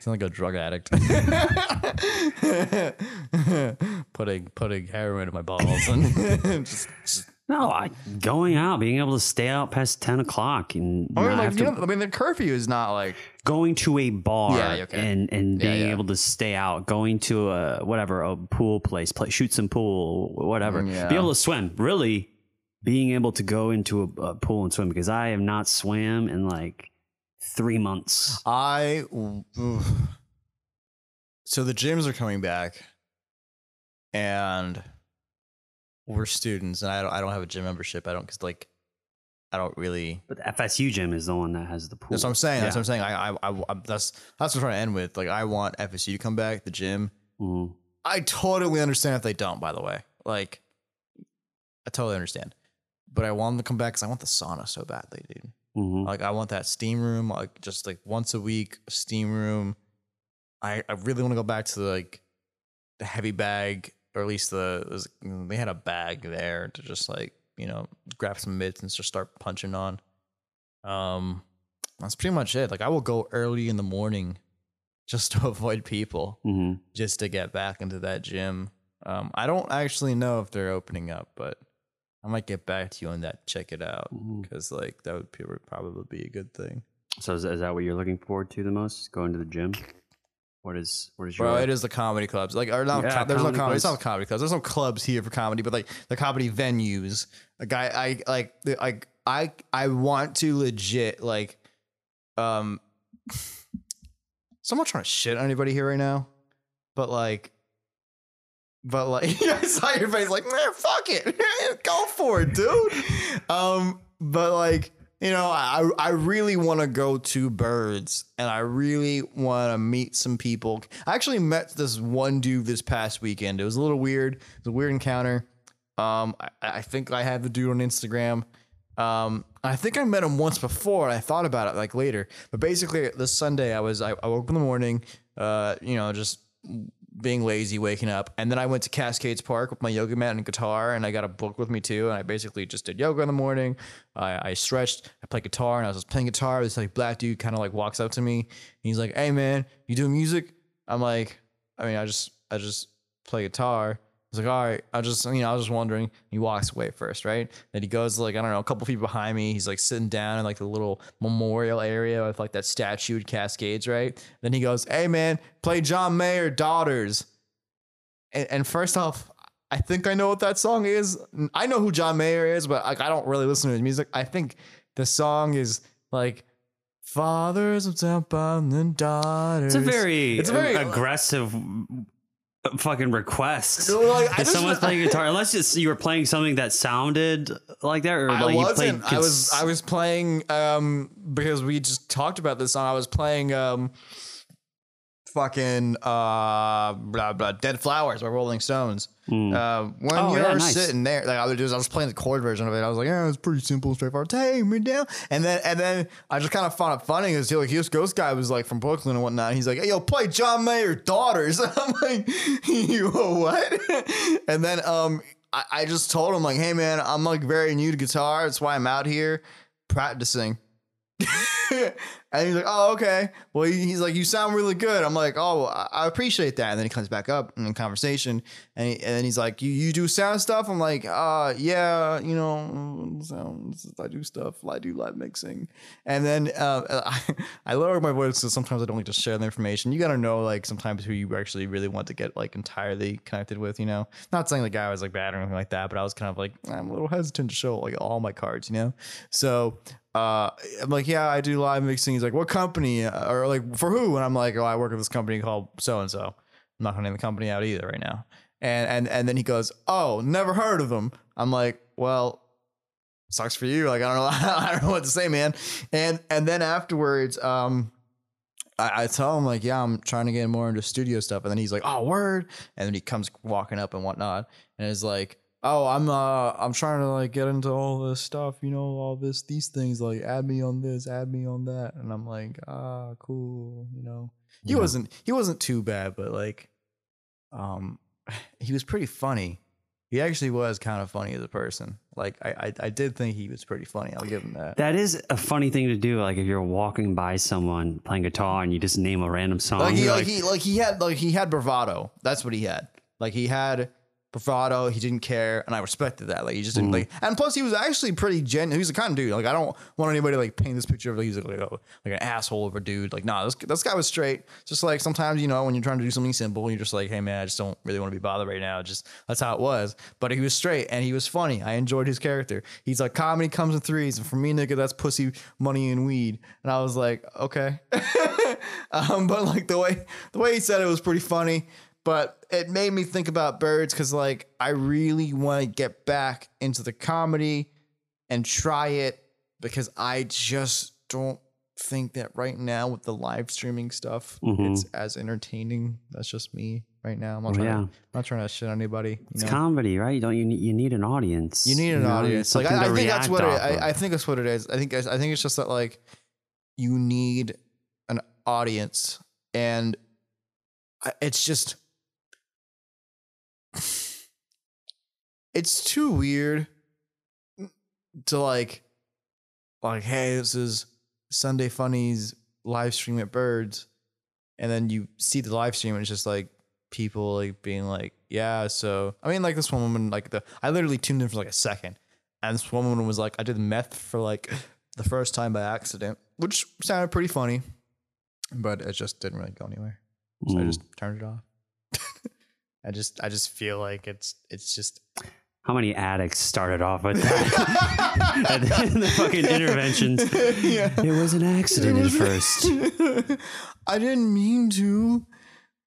Sound like a drug addict. putting putting heroin in my balls and just, just No, I, going out, being able to stay out past ten o'clock, and I mean, like, have you know, I mean, the curfew is not like going to a bar Yeah, okay. and and being yeah. able to stay out, going to a whatever a pool place, play, shoot some pool, whatever, Mm, be able to swim. Really, being able to go into a, a pool and swim because I have not swam in like three months. I. oof. So the gyms are coming back, and we're students, and I don't. I don't have a gym membership. I don't because like, I don't really. But the FSU gym is the one that has the pool. That's what I'm saying. That's what I'm saying. I, I, I, I that's that's what I'm trying to end with. Like, I want FSU to come back, the gym. Mhm. I totally understand if they don't. By the way, like, I totally understand. But I want them to come back because I want the sauna so badly, dude. Mhm. Like I want that steam room, like just like once a week, steam room. I, I really want to go back to like the heavy bag, or at least the there's- they had a bag there to just like you know grab some mitts and just start punching on. Um, that's pretty much it. Like I will go early in the morning just to avoid people, Mhm. just to get back into that gym. Um, I don't actually know if they're opening up, but I might get back to you on that. Check it out because like that would would probably be a good thing. So is, is that what you're looking forward to the most? Going to the gym? What is what is your Bro, it is the comedy clubs. Like, or not? Yeah, co- there's no comedy comedy. It's clubs. not comedy clubs. There's no clubs here for comedy, but like the comedy venues. Like, I, I like, like, I, I want to legit like, um. So I'm not trying to shit on anybody here right now, but like, but like, I saw your face like, man, fuck it, go for it, dude. Um, but like, you know, I I really want to go to Birds, and I really want to meet some people. I actually met this one dude this past weekend. It was a little weird. It was a weird encounter. Um, I, I think I had the dude on Instagram. Um, I think I met him once before, and I thought about it like later. But basically, this Sunday, I was I, I woke up in the morning, uh, you know, just being lazy, waking up, and then I went to Cascades Park with my yoga mat and guitar, and I got a book with me too. And I basically just did yoga in the morning. I, I stretched, I played guitar, and I was just playing guitar. This like black dude kind of like walks up to me, he's like, "Hey man, you do music?" I'm like, "I mean, I just I just play guitar." Was like, all right, I just, you know, I was just wondering. He walks away first, right? Then he goes like, I don't know, a couple feet behind me. He's like sitting down in like the little memorial area with like that statued cascades, right? Then he goes, hey man, play John Mayer, Daughters. And, and first off, I think I know what that song is. I know who John Mayer is, but like I don't really listen to his music. I think the song is like fathers of temple and daughters. It's a very, It's a very- aggressive fucking request. No, like, if just- someone's playing guitar, unless you were playing something that sounded like that, or I like wasn't. I was. I was playing um because we just talked about this song. I was playing um fucking uh blah blah dead flowers by Rolling Stones. Mm. Uh, when Oh, you're yeah, nice. sitting there, like I was just I was playing the chord version of it. I was like, yeah, it's pretty simple, and straightforward. Take me down, and then and then I just kind of found it funny because like this ghost guy was like from Brooklyn and whatnot. He's like, hey, yo, play John Mayer Daughters. I'm like, you what? and then um, I, I just told him like, hey man, I'm like very new to guitar. That's why I'm out here practicing. and he's like, "Oh, okay." Well, he's like, "You sound really good." I'm like, "Oh, I appreciate that." And then he comes back up in conversation, and he, and then he's like, "You you do sound stuff?" I'm like, "Uh, yeah, you know, sounds. I do stuff. I do live mixing." And then uh, I, I lower my voice because sometimes I don't like to share the information. You gotta know like sometimes who you actually really want to get like entirely connected with. You know, not saying the guy was like bad or anything like that, but I was kind of like I'm a little hesitant to show like all my cards. You know, so uh, I'm like, yeah, I do live mixing. He's like, what company or like for who? And I'm like, oh, I work with this company called so and so. I'm not gonna name the company out either right now. And and and then he goes, oh, never heard of them. I'm like, well, sucks for you. Like I don't know, I don't know what to say, man. And and then afterwards, um. I, I tell him like, yeah, I'm trying to get more into studio stuff, and then he's like, oh, word, and then he comes walking up and whatnot, and is like, oh, I'm uh, I'm trying to like get into all this stuff, you know, all this, these things, like add me on this, add me on that, and I'm like, ah, cool, you know. He Yeah. wasn't, he wasn't too bad, but like, um, he was pretty funny. He actually was kind of funny as a person. Like, I, I, I did think he was pretty funny. I'll give him that. That is a funny thing to do. Like if you're walking by someone playing guitar and you just name a random song. like he you're like, he like he had like he had bravado. That's what he had. Like he had bravado. He didn't care, and I respected that. Like he just didn't Mm. like. And plus, he was actually pretty genuine. He was the kind of dude. Like I don't want anybody to like paint this picture of like he's like, like an asshole of a dude. Like nah, this this guy was straight. Just like sometimes you know when you're trying to do something simple, you're just like, hey man, I just don't really want to be bothered right now. Just that's how it was. But he was straight and he was funny. I enjoyed his character. He's like comedy comes in threes, and for me, nigga, that's pussy, money, and weed. And I was like, okay. um, but like the way the way he said it was pretty funny. But it made me think about birds because like I really want to get back into the comedy and try it because I just don't think that right now with the live streaming stuff Mhm. it's as entertaining. That's just me right now. I'm not trying yeah. to I'm not trying to shit on anybody. You It's know? comedy, right? You Don't you? Need, you need an audience. You need an know? audience. Like I, I think that's what it. I, I think that's what it is. I think I think it's just that like you need an audience, and it's just it's too weird to like like hey this is Sunday Funnies live stream at Birds, and then you see the live stream and it's just like people like being like, yeah, so I mean like this one woman like the I literally tuned in for like a second. And this one woman was like, I did meth for like the first time by accident, which sounded pretty funny. But it just didn't really go anywhere. So I Mm. just turned it off. I just I just feel like it's it's just How many addicts started off with that? And then the fucking interventions. Yeah. It was an accident at first. I didn't mean to,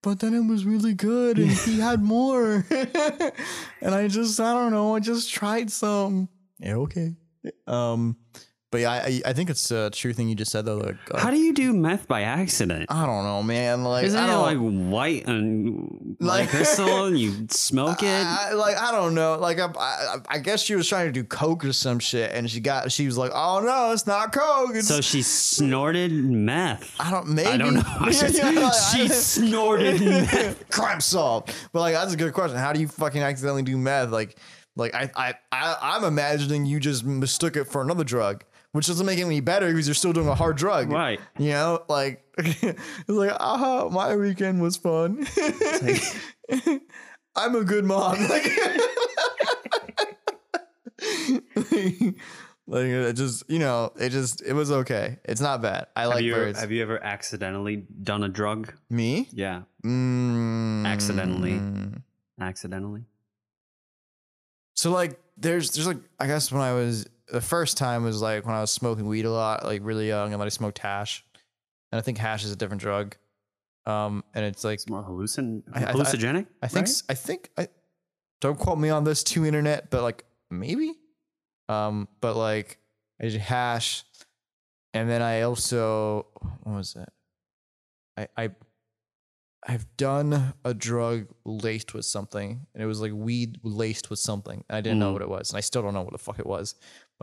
but then it was really good and he had more. and I just, I don't know, I just tried some. Yeah, okay. Um, but yeah, I, I think it's a true thing you just said though. Like, uh, How do you do meth by accident? I don't know, man. Like, Isn't I it don't, like white and Like- like crystal and you smoke it? I, like I don't know. Like I, I, I guess she was trying to do coke or some shit, and she got. She was like, "Oh no, it's not coke." It's, so she snorted meth. I don't. Maybe I don't know. I just- she snorted meth. crime solved. But like that's a good question. How do you fucking accidentally do meth? Like, like I, I, I I'm imagining you just mistook it for another drug, which doesn't make it any better because you're still doing a hard drug. Right. You know, like it's like, aha, my weekend was fun. I'm a good mom. Like, like it just, you know, it just, it was okay. It's not bad. I Have like you, birds. have you ever accidentally done a drug? Me? Yeah. Mm, Accidentally. Accidentally. So like there's there's like I guess when I was the first time was like when I was smoking weed a lot, like really young, and then I smoked hash, and I think hash is a different drug. Um, and it's like It's more hallucin- I- I- hallucinogenic. I think right? I think I don't quote me on this too internet, but like maybe. Um, but like I did hash, and then I also what was it? I I I've done a drug laced with something, and it was like weed laced with something. And I didn't know Mm. what it was, and I still don't know what the fuck it was.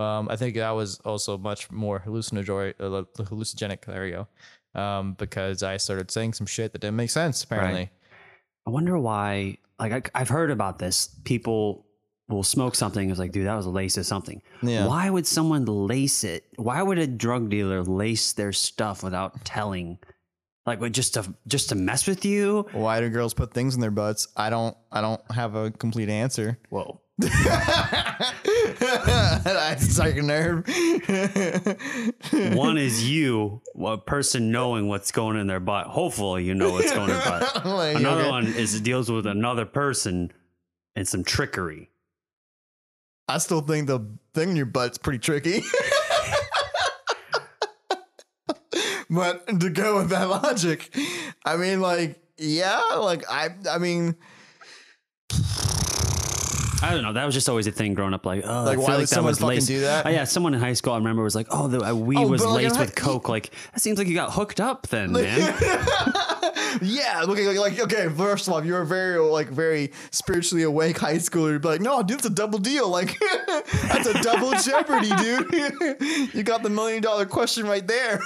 Um, I think that was also much more hallucinatory, uh, hallucinogenic. There we go. Um, because I started saying some shit that didn't make sense. Apparently, I wonder why. Like I, I've heard about this. People will smoke something. It's like, dude, that was laced with something. Yeah. Why would someone lace it? Why would a drug dealer lace their stuff without telling? Like, just to just to mess with you? Why do girls put things in their butts? I don't. I don't have a complete answer. Whoa. That's like a nerve. One is you, a person knowing what's going in their butt. Hopefully, you know what's going in their butt. Like, Another okay. one is it deals with another person and some trickery. I still think the thing in your butt's pretty tricky. but to go with that logic, I mean, like, yeah, like I, I mean, I don't know. That was just always a thing growing up. Like, oh, Like, I why feel would like that someone was fucking laced. do that? Oh, yeah, someone in high school I remember was like, oh, the uh, weed Oh, was like, laced with coke. Like, that seems like you got hooked up then, man. yeah, looking like, like okay. First of all, if you're a very like very spiritually awake high schooler, you'd be like, no, dude, it's a double deal. Like that's a double jeopardy, dude. you got the million dollar question right there.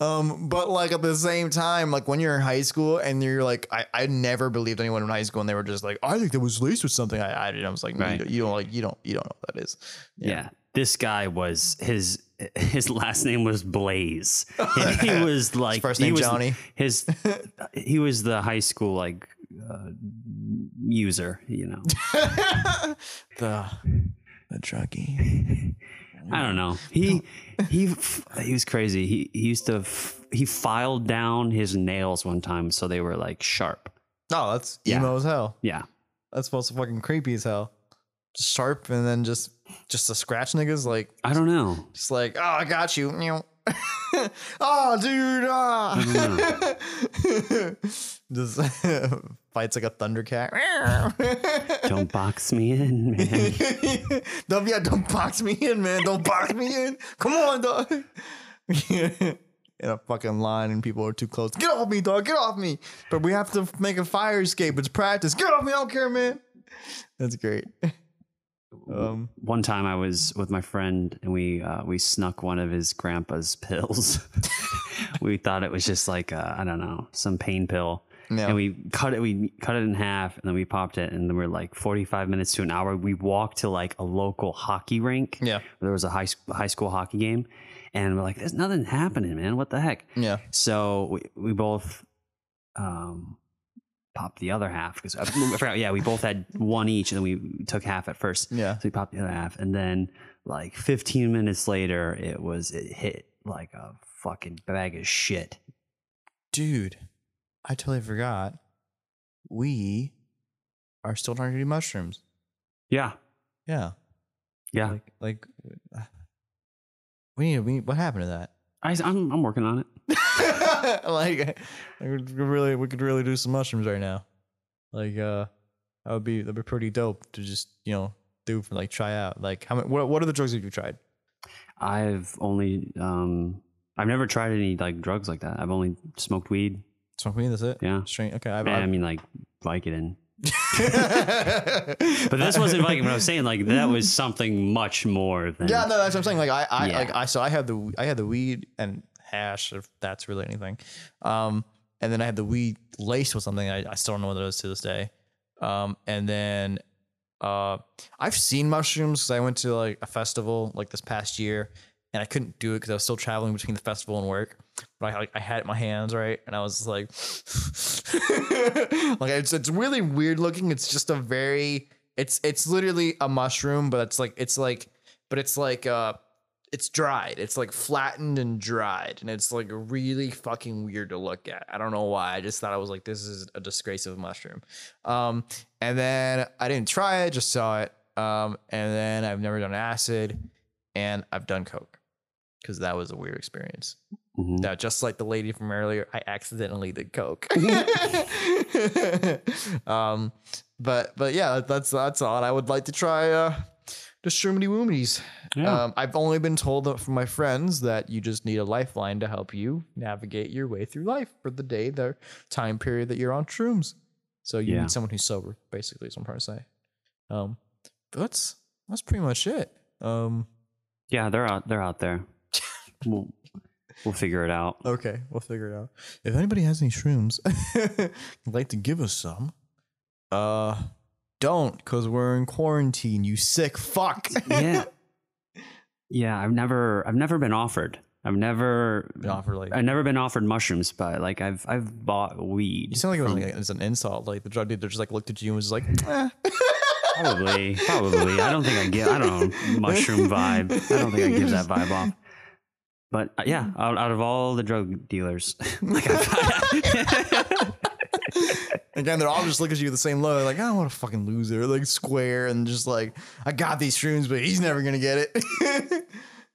um, but like at the same time, like when you're in high school and you're like, I, I never believed anyone in high school, and they were just like, I think that was laced with something. I, I. I was like, no, you, don't, you don't like, you don't, you don't know what that is. yeah. This guy was his his last name was Blaze. And he was like first he name was, Johnny. His he was the high school like uh, user, you know. the the druggie. I don't know. He he he was crazy. He he used to f- he filed down his nails one time so they were like sharp. Oh, that's Yeah. emo as hell. Yeah. That's supposed to fucking creepy as hell. Sharp and then just just to scratch niggas like I don't know. just like oh I got you. Oh dude. Ah. just fights like a thundercat. Don't box me in, man. don't yeah, don't box me in, man. Don't box me in. Come on, dog. in a fucking line and people are too close. Get off me, dog. Get off me. But we have to make a fire escape. It's practice. Get off me. I don't care, man. That's great. Um, One time I was with my friend and we uh, we snuck one of his grandpa's pills. we thought it was just like uh, I don't know some pain pill. Yeah. And we cut it. We cut it in half, and then we popped it, and then we're like forty-five minutes to an hour. We walked to like a local hockey rink. Yeah. there was a high high school hockey game, and we're like, "There's nothing happening, man. What the heck?" yeah. So we, we both um, popped the other half because I, I forgot. Yeah, we both had one each, and then we took half at first. Yeah. So we popped the other half, and then like 15 minutes later, it was it hit like a fucking bag of shit. Dude, I totally forgot. We are still trying to do mushrooms. Yeah, Yeah. yeah. Like, like, uh, we need, we what happened to that? I, I'm I'm working on it. like, we could really, we could really do some mushrooms right now. Like, uh, that would be, that'd be pretty dope to just, you know, do for like try out. Like, how many, what, what are the drugs have you tried? I've only um I've never tried any like drugs like that. I've only smoked weed. Smoke weed, that's it? Yeah. Straight, okay. I've, And I I've, mean like Vicodin. But this wasn't Vicodin. But I was saying like that was something much more than Yeah, no, that's what I'm saying. Like I, I Yeah. like I so I had the I had the weed and hash, if that's really anything. Um, and then I had the weed laced with something. I, I still don't know what it is to this day. Um, and then uh, I've seen mushrooms because I went to like a festival like this past year, and I couldn't do it because I was still traveling between the festival and work. But I I had it in my hands right, and I was like, like it's it's really weird looking. It's just a very it's it's literally a mushroom, but it's like it's like but it's like uh it's dried. It's like flattened and dried, and it's like really fucking weird to look at. I don't know why. I just thought I was like, this is a disgrace of a mushroom. Um, and then I didn't try it, just saw it. Um, and then I've never done acid. and I've done coke because that was a weird experience. Mhm. Now, just like the lady from earlier, I accidentally did coke. um, but but yeah, that's that's all. I would like to try uh, the shroomity woomies. Yeah. Um, I've only been told from my friends that you just need a lifeline to help you navigate your way through life for the day, the time period that you're on shrooms. So you Yeah. need someone who's sober, basically, is what I'm trying to say. Um, but that's that's pretty much it. Um, yeah, they're out. They're out there. we'll, we'll figure it out. okay, we'll figure it out. If anybody has any shrooms, like to give us some, uh, don't, cause we're in quarantine. You sick fuck. Yeah. Yeah, I've never I've never been offered. I've never Been offered like I've never been offered mushrooms, but like I've I've bought weed. you sound like it was from- like it's an insult. Like the drug dealer just like looked at you and was just like, eh. Probably, probably. I don't think I get. I don't know mushroom vibe. I don't think I give that vibe off. But uh, yeah, out, out of all the drug dealers, like I, Again, they're all just looking at you with the same look, They're like, I don't want to fucking loser, like square, and just like, I got these shrooms, but he's never gonna get it.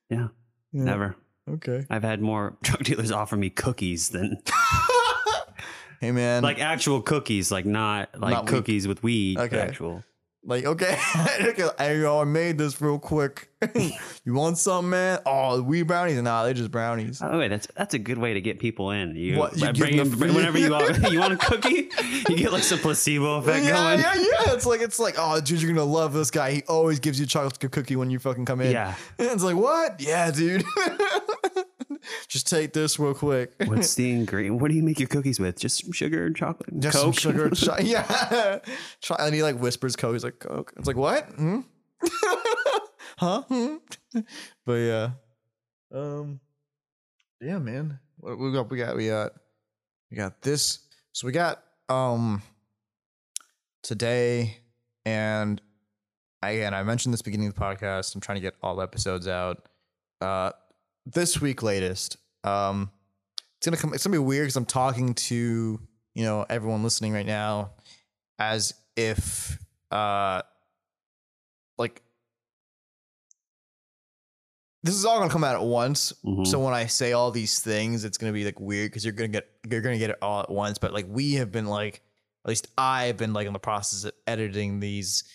yeah, Yeah, never. Okay. I've had more drug dealers offer me cookies than Hey man, like actual cookies, like not like Not cookies with weed. Okay. Actual. Like okay, hey yo, I made this real quick. you want something, man? Oh, weed brownies? Nah, they're just brownies. Oh wait, that's that's a good way to get people in. You, What, you bringing- them free- whenever you want, you want a cookie, you get like some placebo effect Yeah, going. yeah, yeah. It's like it's like, oh, dude, you're gonna love this guy. He always gives you a chocolate cookie when you fucking come in. Yeah. And it's like, what? Yeah, dude. Just take this real quick. What's the ingredient? What do you make your cookies with? Just some sugar and chocolate, and Just Coke. some sugar. cho- yeah. And he like whispers Coke. He's like, Coke. It's like, what? Hmm? huh? Hmm? But yeah. Um, yeah, man. What we got? We got, we got, we got this. So we got, um, today and again, I mentioned this beginning of the podcast. I'm trying to get all episodes out. Uh, this week latest. Um, it's gonna come. It's gonna be weird because I'm talking to you know everyone listening right now, as if uh, like this is all gonna come out at once. Mhm. So when I say all these things, it's gonna be like weird because you're gonna get you're gonna get it all at once. But like we have been like, at least I've been like in the process of editing these,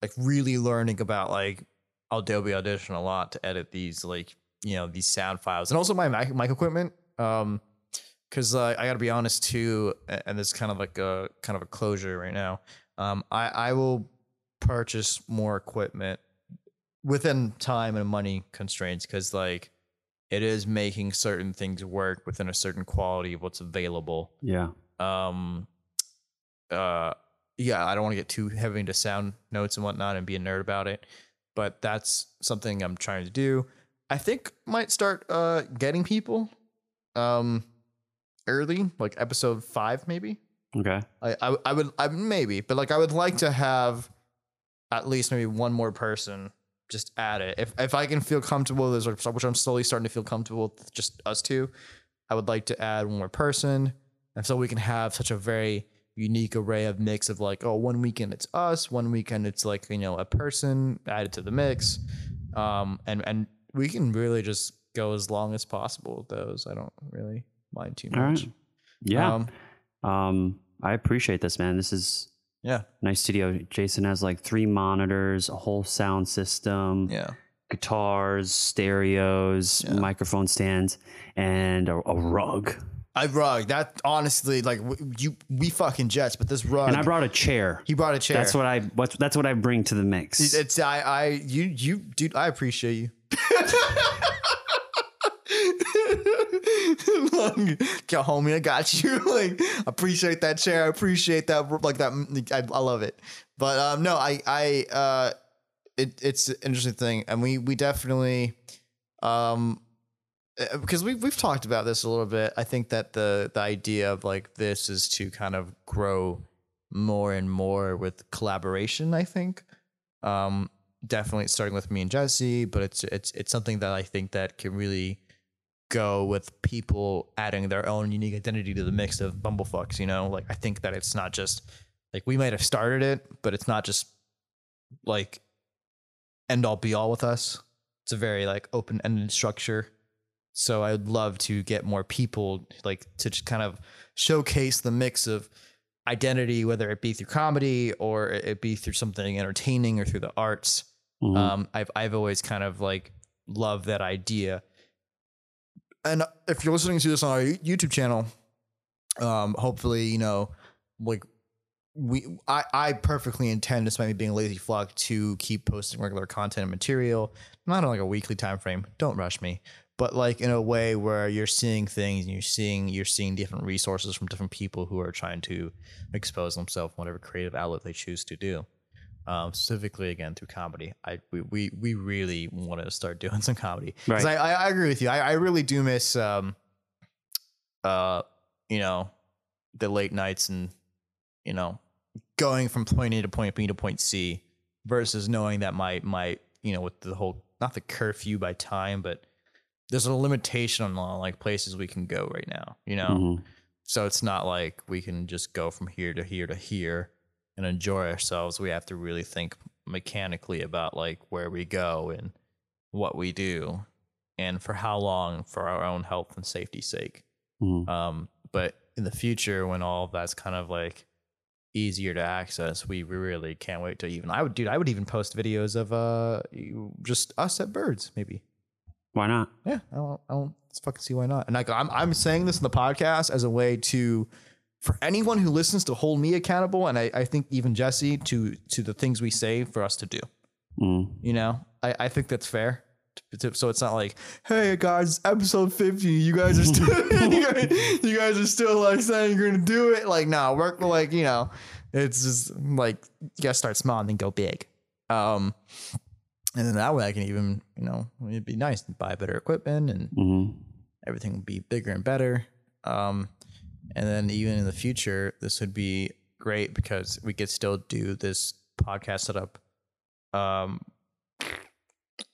like really learning about like Adobe Audition a lot to edit these like you know these sound files and also my mic, mic equipment. Um, because uh, I got to be honest too, and this is kind of like a kind of a closure right now. Um, I I will purchase more equipment within time and money constraints because like it is making certain things work within a certain quality of what's available Yeah. um uh yeah i don't want to get too heavy into sound notes and whatnot and be a nerd about it but that's something i'm trying to do i think might start uh getting people um early like episode five maybe Okay. I, I I would I maybe, but like I would like to have at least maybe one more person just add it. If if I can feel comfortable, with this, which I'm slowly starting to feel comfortable with just us two, I would like to add one more person, and so we can have such a very unique array of mix of like, oh, one weekend it's us, one weekend it's like you know a person added to the mix, um, and and we can really just go as long as possible with those. I don't really mind too much. right. Yeah. Um, Um, I appreciate this, man. This is yeah. nice studio. Jason has like three monitors, a whole sound system, Yeah. guitars, stereos, Yeah. microphone stands, and a, a rug. I rug that honestly, like you, we fucking jets, but this rug. And I brought a chair. he brought a chair. That's what I. What, that's what I bring to the mix. it's. I. I. You. You. Dude. I appreciate you. Yo, homie, I got you. like, appreciate that chair. I appreciate that. Like that. I, I love it. But um, no, I. I. Uh, it. It's an interesting thing, and we. We definitely. Um, because we've we've talked about this a little bit. I think that the the idea of like this is to kind of grow more and more with collaboration. I think, um, definitely starting with me and Jessi, but it's it's it's something that I think that can really go with people adding their own unique identity to the mix of bumblefucks. You know, like I think that it's not just like we might have started it, but it's not just like end all be all with us. it's a very like open ended structure. So I'd love to get more people like to just kind of showcase the mix of identity, whether it be through comedy or it be through something entertaining or through the arts. Mhm. Um, I've I've always kind of like loved that idea. And if you're listening to this on our YouTube channel, um, hopefully you know, like we I I perfectly intend, despite me being a lazy fuck, to keep posting regular content and material, not on like a weekly time frame. Don't rush me, but like in a way where you're seeing things and you're seeing you're seeing different resources from different people who are trying to expose themselves, whatever creative outlet they choose to do um, specifically again through comedy. I we we, we really want to start doing some comedy because Right. I, I I agree with you. I, I really do miss um uh you know the late nights and you know going from point A to point B to point C versus knowing that my my you know with the whole not the curfew by time but there's a limitation on like places we can go right now you know Mhm. so it's not like we can just go from here to here to here and enjoy ourselves. We have to really think mechanically about like where we go and what we do and for how long for our own health and safety's sake. Mhm. Um, but in the future, when all that's kind of like easier to access, we we really can't wait to even. I would, dude, I would even post videos of uh just us at birds, maybe. Why not? Yeah, I don't, I don't fucking see why not. And like, I'm, I'm saying this in the podcast as a way to, for anyone who listens, to hold me accountable, and I, I think even Jessi to to the things we say for us to do. Mm. You know, I, I think that's fair. So it's not like, hey guys, episode 50, you guys are still, you, guys, you guys are still like saying you're gonna do it. Like, no, work like you know, it's just like you gotta start small and then go big. Um, and then that way I can even, you know, it'd be nice to buy better equipment and hmm everything would be bigger and better. Um, and then even in the future, this would be great because we could still do this podcast setup, um,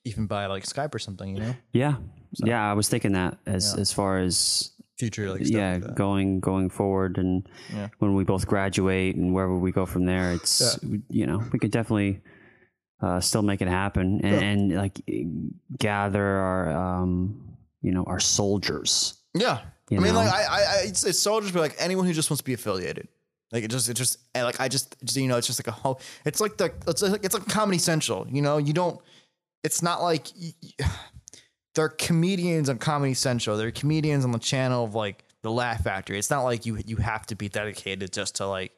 even by like Skype or something, you know, Yeah, yeah. I was thinking that as Yeah. as far as future like stuff yeah, like going going forward, and Yeah. when we both graduate and wherever we go from there, it's you know we could definitely uh, still make it happen and, Yeah. and like gather our um, you know our soldiers. Yeah, You I mean, know? like I, I, I it's, it's soldiers, but like anyone who just wants to be affiliated. Like it just, it just, eh, like I just, just, you know, it's just like a whole. It's like the, it's like it's like Comedy Central. You know, you don't. It's not like they're comedians on Comedy Central. They're comedians on the channel of like the Laugh Factory. It's not like you you have to be dedicated just to like,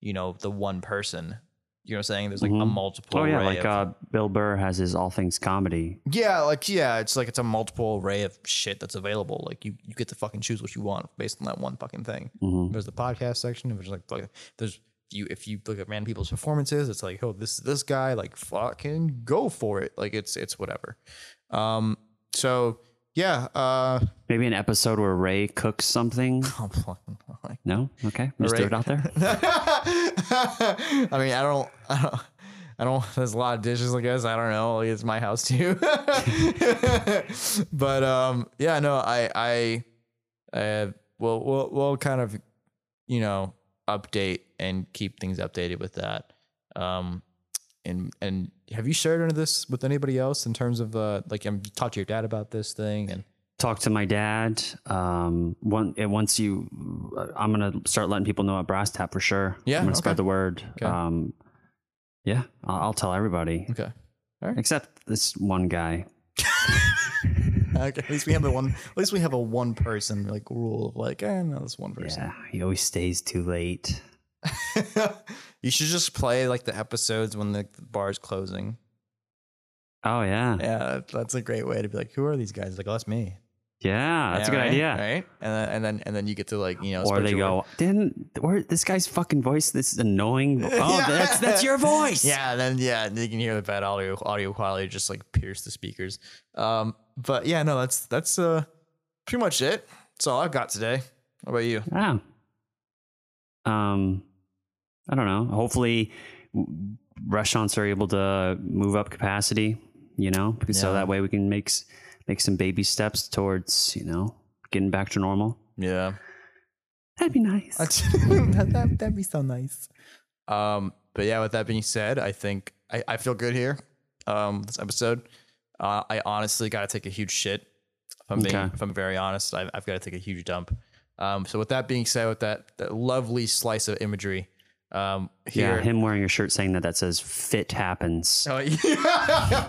you know, the one person. You know what I'm saying? There's like a Mhm. multiple. Oh yeah, array like of- uh, Bill Burr has his All Things Comedy. yeah, like yeah, it's like it's a multiple array of shit that's available. Like you, you get to fucking choose what you want based on that one fucking thing. Mhm. There's the podcast section, which is like, like there's if you if you look at random people's performances, it's like, oh, this this guy, like fucking go for it. Like it's it's whatever. Um, so yeah, uh, Maybe an episode where Ray cooks something. oh, No, okay, just Ray- throw it out there. I mean, I don't, I don't, I don't. There's a lot of dishes, I guess. I don't know. It's my house too. but um, yeah, no, I, I, I, we'll, we'll, we'll kind of, you know, update and keep things updated with that. Um, and and have you shared any of this with anybody else in terms of uh, like, um, you talked to your dad about this thing and Talk to my dad. Um, one, once you, I'm gonna start letting people know at Brass Tap for sure. Yeah, I'm gonna okay. spread the word. Okay. Um, yeah, I'll, I'll tell everybody okay. except this one guy. Okay, at least we have a one. At least we have a one person like rule of like, eh, no, this one person. Yeah, he always stays too late. you should just play like the episodes when the, the bar's closing. Oh yeah, yeah, that's a great way to be like, who are these guys? Like, oh, that's me. Yeah, that's Yeah, a good right? idea. right? And then and then and then you get to like you know, Or they go, didn't where this guy's fucking voice? This is annoying. Oh, Yeah. that's that's your voice. yeah, then yeah, you can hear the bad audio audio quality just like pierce the speakers. Um, but yeah, no, that's that's uh pretty much it. That's all I've got today. What about you? Yeah. Um, I don't know. Hopefully, w- restaurants are able to move up capacity. You know, because so that way we can make make some baby steps towards you know getting back to normal. Yeah. That'd be nice. That, that, that'd be so nice. Um, but yeah, with that being said, I think I, I feel good here. Um, this episode. Uh, I honestly got to take a huge shit. If I'm being, Okay. if I'm very honest, I've, I've got to take a huge dump. Um, so with that being said, with that, that lovely slice of imagery, um, here. Yeah, him wearing a shirt saying that that says "Fit happens." Oh, yeah.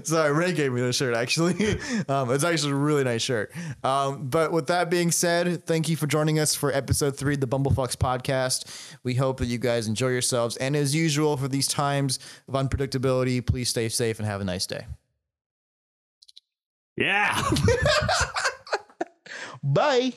Sorry, Ray gave me the shirt actually. Um, it's actually a really nice shirt. Um, but with that being said, thank you for joining us for episode three of the Bumblefucks podcast. We hope that you guys enjoy yourselves. And as usual, for these times of unpredictability, please stay safe and have a nice day. Yeah. Bye.